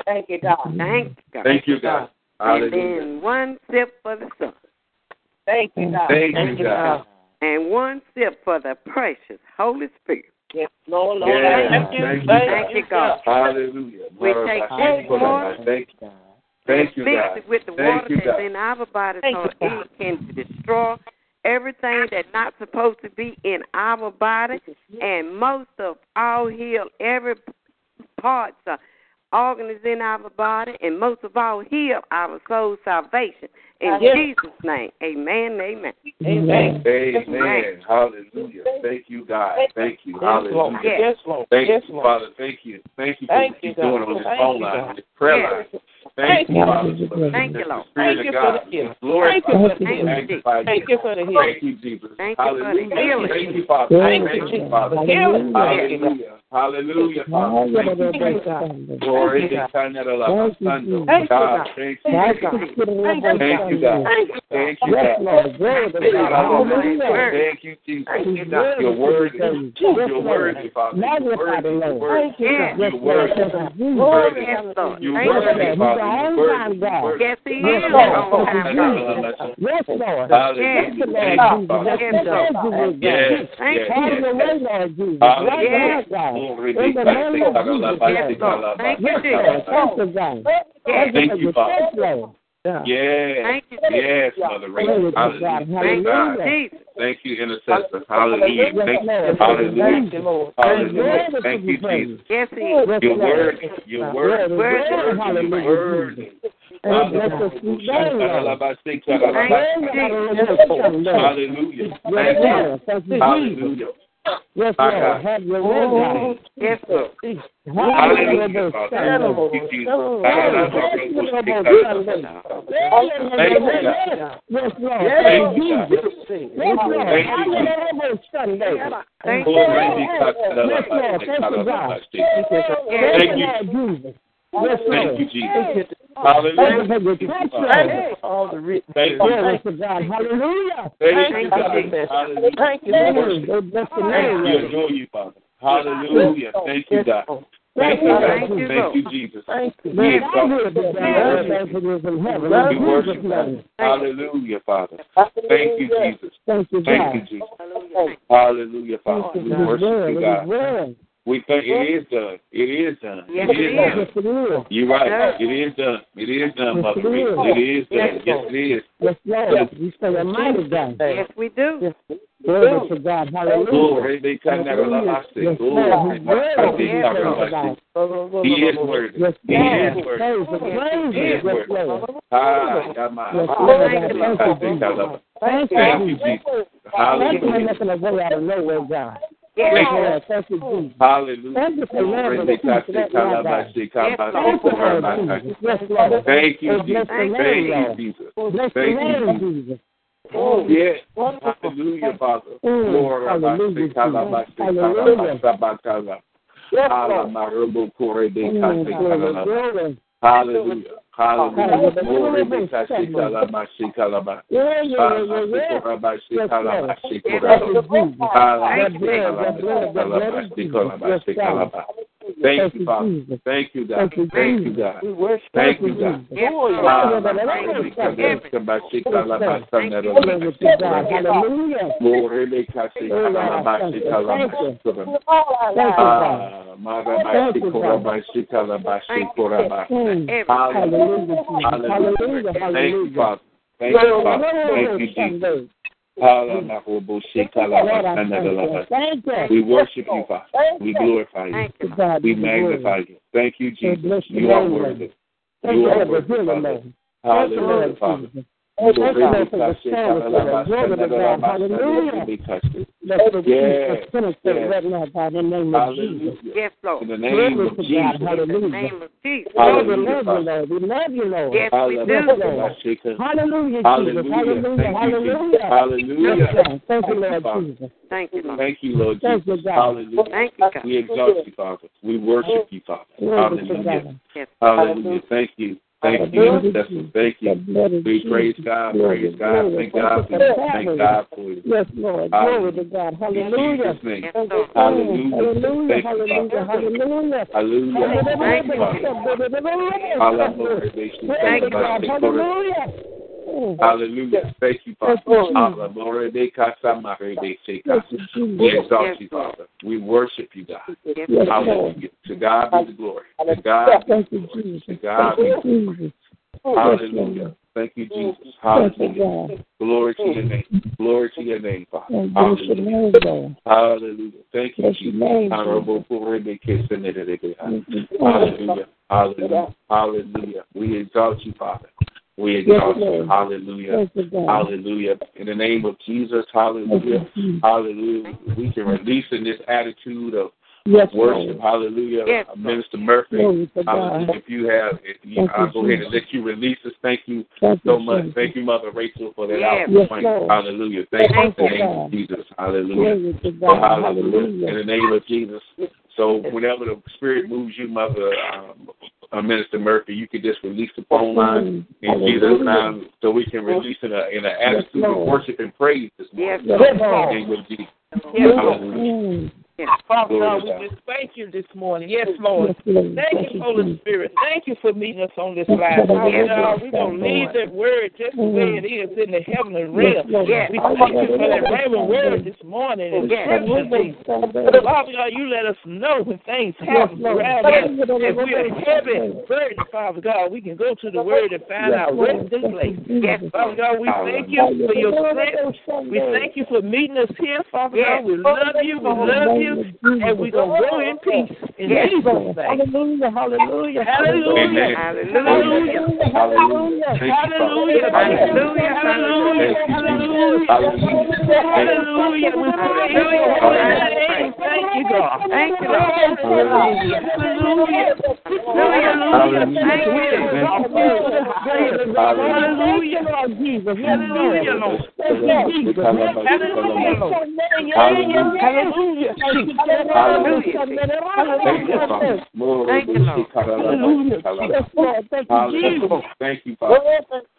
Thank you, God. Thank you, God. Thank you, God. And then one sip for the Son. Thank you, God. Thank Thank you, you, God. God. And one sip for the precious Holy Spirit. Yes, Lord, Lord. Yes. Thank you. Thank you, Thank Thank you, God. Hallelujah. We Lord, take I this thank you, water Thank you. God. Thank you, mix God. it with the Thank water you, that's God. in our body Thank so you, God. it can destroy everything that's not supposed to be in our body and most of all heal every parts of organs in our body and most of all heal our soul salvation. In Yes. Jesus' name. Amen. Amen. Amen. Amen. Hallelujah. Thank you, God. Thank you. Yes, Hallelujah. Yes. Yes, Lord. Thank Yes, you, Father. Thank you. Thank you for Thank what you, you're doing on this phone line, on this prayer Yes. line. Thank you, Father. Thank you, Lord. Thank you for the. Thank you for the healing. Thank you for the healing. Thank you, Jesus. Thank you for the healing. Thank you, Father. Thank you, Father. Hallelujah. Hallelujah, Father. Thank you, Thank you, Jesus. God. Glory to God. Thank you, Thank you, God, thank you. God. Thank you, God. Thank you, God. you, Yes, God. Lord. Glory to God. Hallelujah. Thank you, Jesus. Thank you, God. You're worthy. Yes, You're Lord. worthy, Father. You're Magnify worthy. the You're Lord. worthy. Thank you, Yes. God. Yes, You're Lord. worthy. Thank you, Jesus. Worthy. Yes, Lord. You're Thank Yes, you. worthy, Lord. He's Father. the You're on worthy. time You're God. worthy. Yes, he Yes, is. Lord. On Thank time you, God. Jesus. Yes, Lord. Hallelujah. Yes, Lord Thank you, Jesus. Father. Yes, Yes, Lord. Lord. Jesus. Yes, Thank yes, you. Have yes, your yes. way, Lord Jesus. Hallelujah. Right now, God. Oh, Glory In be the to name God. of Jesus. Yes, Lord. Thank you, Yes, Jesus. Lord. Thank you, God. Yes. Thank you, Father. Yes, Yes. Thank you, Yes, Mother Rachel. Hallelujah. Thank you, intercessor. Hallelujah. Thank. Hallelujah. You, Lord. Hallelujah. Thank you. Jesus. Yes, he is. Yes, You're Lord. worthy. You're worthy. Glory, You're glory, worthy. hallelujah, You're worthy. Jesus. And bless us today, Lord. Thank you, Hallelujah. Hallelujah. Thank Yes, you. Lord. Thank you, Jesus. Hallelujah. Yes, My Lord. God. Have your way, God. Yes, Lord. Hallelujah, Father. Hallelujah. Thank you, Jesus. Yes, Lord. Thank you, Jesus. Yes. Thank you, Jesus. Hallelujah. Thank you. be God. Yes, Thank you, God. Thank Thank you. you, Lord Jesus. Yes, Thank you, Jesus. Thank you Hallelujah. for your touch, Lord. All the written Thank you. God. Hallelujah. Thank you, God. Thank you, We Lord. bless the We adore you, Father. Hallelujah. Thank you, God. Thank you, God. Thank you, Thank Lord. you, Jesus. Thank you. We Lord, I exalt will be you. done. Lord, as it is in heaven. Love We worship you. Hallelujah, Father. Thank you, Jesus. Thank you, Thank God. you, Jesus. Hallelujah, Father. We. Worship you, God. Well. We think it is done. It is done. Yes, it it is is. done. Yes, it is. You're right. Yes. It is done. It is done, Yes, Mother yes, It is done. Yes, Yes, it is. Yes, Lord. We serve a mighty God. Yes, we do. Yes. Glory to God. Hallelujah. Glory be to God. Hallelujah. Yes, Glory Lord. be He's God. worthy. Yes, Glory to Lord. God. He is worthy. Yes, He is worthy. Praise He is worthy. Ah, Yama. Yes, Lord. Lord. Thank Thank you, you, Lord. Jesus. Thank you, Thank you, Jesus. Jesus. Thank you for Hallelujah. making a way out of nowhere, God. Yes, Yes, Lord. Lord. Thank you, Jesus. Hallelujah. Thank you for love and Glory be peace. to God. Let my God. Kalabasi, Thank you, kalabasi, Lord Jesus. Yes, Lord. Thank you, Oh, bless Jesus. the name, Thank you, Lord. Jesus. Bless the Thank you, name, Jesus. Jesus. Yes. Hallelujah, Father. Hallelujah, Rabasi. Hallelujah. Kalabasa, bakala. Yes, Lord. Alamarubu, kore de kasi, Glory, kalala. glory. Hallelujah. Thank koraba. you, Jesus. Alabasi, That blood, that kalabasi, blood, that blood of kalabasi, Jesus. kalabasi, Yes, God. kalaba. Thank Thank you, you, Father. Jesus. Thank you, God. Thank you, Thank you, Jesus. God. We worship Thank you, you, God. Jesus. Yes, Lord. Ah, Praise Glory Him. to God. Thank you. Glory to God. Hallelujah. Glory be kasi, Oh, Lord, I kalabasi, thank you. Thank kalabasi, you. koraba. Thank you, God. Ah, marabasi, korabasi, kalabasi, koraba. Mm. Everything. Hallelujah. Jesus. Hallelujah. Hallelujah. Thank you, Hallelujah. Father. Thank you, Father. Thank you, Jesus. We worship you, Father. We glorify you. We magnify you. Thank you, Jesus. You are worthy. You are worthy, Father. Hallelujah, Father. Jesus. Thank you, Lord, for the service, Lord. Glory to God. Hallelujah. Let the Yes, peace penetrate yes. right now by the name of Jesus. Hallelujah. Yes, In Lord. the name Glory of to God. Jesus. In the Hallelujah. name of Jesus. Lord, we love you, Lord. We love you, Lord. Yes, we Hallelujah. do. Hallelujah, Jesus. Hallelujah. Hallelujah. Thank. Hallelujah. Hallelujah. Thank you, Lord Father. Jesus. Thank you, Lord. Thank you, Lord Thank you, Jesus. God. Hallelujah. Thank you, God. We exalt you, Father. We worship you, Father. Hallelujah. Hallelujah. Thank you. Thank you, Hallelujah. intercessors. Thank you. We praise God, praise God, thank Thank God for for you. Thank. God for you. Yes, Lord. Glory to God. In Hallelujah. Jesus' name. Yes, Hallelujah. Hallelujah. Hallelujah. Hallelujah. Hallelujah. Thank you, Father. Jesus. Hallelujah. Thank you, God. Hallelujah. Hallelujah. Thank you, Father. Thank you, De casa mare de seca. We exalt you, Father. We worship you, God. Yes, Yes, Lord. Lord. Hallelujah. To God be the glory. To God be Thank the you, glory. Jesus. To God be the Jesus. Hallelujah. Thank you, Jesus. Hallelujah. God. Glory to your name. Glory to your name, Father. And bless your Hallelujah. Hallelujah. Thank you, Jesus. name, Honorable Jesus. Lord, they kiss the knit of the Thank you, God. Hallelujah. Hallelujah. Hallelujah. We exalt you, Father. We Yes, exalt you. Hallelujah. Thank. Hallelujah. In the name of Jesus, hallelujah. you, Hallelujah. We can release in this attitude of Yes, worship. Lord. Hallelujah. Yes, Minister Murphy. Hallelujah. If you have, if you, I'll you, go ahead and let you release us. Thank you Thank so you, much. Jesus. Thank you, Mother Rachel, for that Yes. outpouring. Yes, Hallelujah. Thank you in the name God. of Jesus. Hallelujah. Glory to So, God. hallelujah. In the name of Jesus. So whenever the Spirit moves you, Mother um, uh, Minister Murphy, you can just release the phone line in Jesus' name, so we can release in a in an attitude of worship and praise this morning. Yes, In the Lord. name of Jesus. Yes, Hallelujah. Mm. Father God, we just thank you this morning. Yes, Lord. Yes, Lord. Thank you, Holy Spirit. Thank you for meeting us on this Yes, line. Lord. Father Yes, God, we're going to leave that word just the way it is in the heavenly realm. Yes. We thank you for that rhema word this morning in Yes. Scripture, Father God, you let us know when things happen around us. If we are heavy burdened, Father God, we can go to the word and find Yes, our Lord. place. Yes. Father God, we thank you for your strength. We thank you for meeting us here, Father God. We love you, we love you, and we're going to go in peace. In Yes. Jesus' name. Hallelujah, hallelujah, Hallelujah. Amen. Hallelujah. hallelujah. Thank you, Father. Hallelujah. Hallelujah. Hallelujah. Thank you, Hallelujah. Hallelujah. Hallelujah. We praise your holy name. Thank you, God. Thank you, Lord. Hallelujah. Hallelujah. Hallelujah. Thank you. Exalt you to the highest. Hallelujah. Hallelujah, Lord. Hallelujah, Lord. Hallelujah. Thank you, Father. Thank you, Lord. Hallelujah. Hallelujah. Thank you, Father.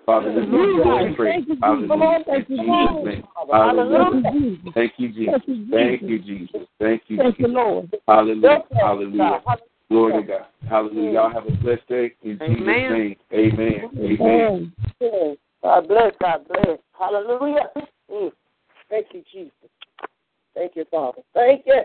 Father, we give you glory praise. Hallelujah. In Jesus' Hallelujah. Thank you, Jesus. Thank you, Jesus. Thank you, Jesus. Lord. Hallelujah. Hallelujah. Glory to God. Hallelujah. Y'all have a blessed day. In Jesus' name. Amen. Amen. Amen. God bless, God bless. Hallelujah. Mm. Thank you, Jesus. Thank you, Father. Thank you.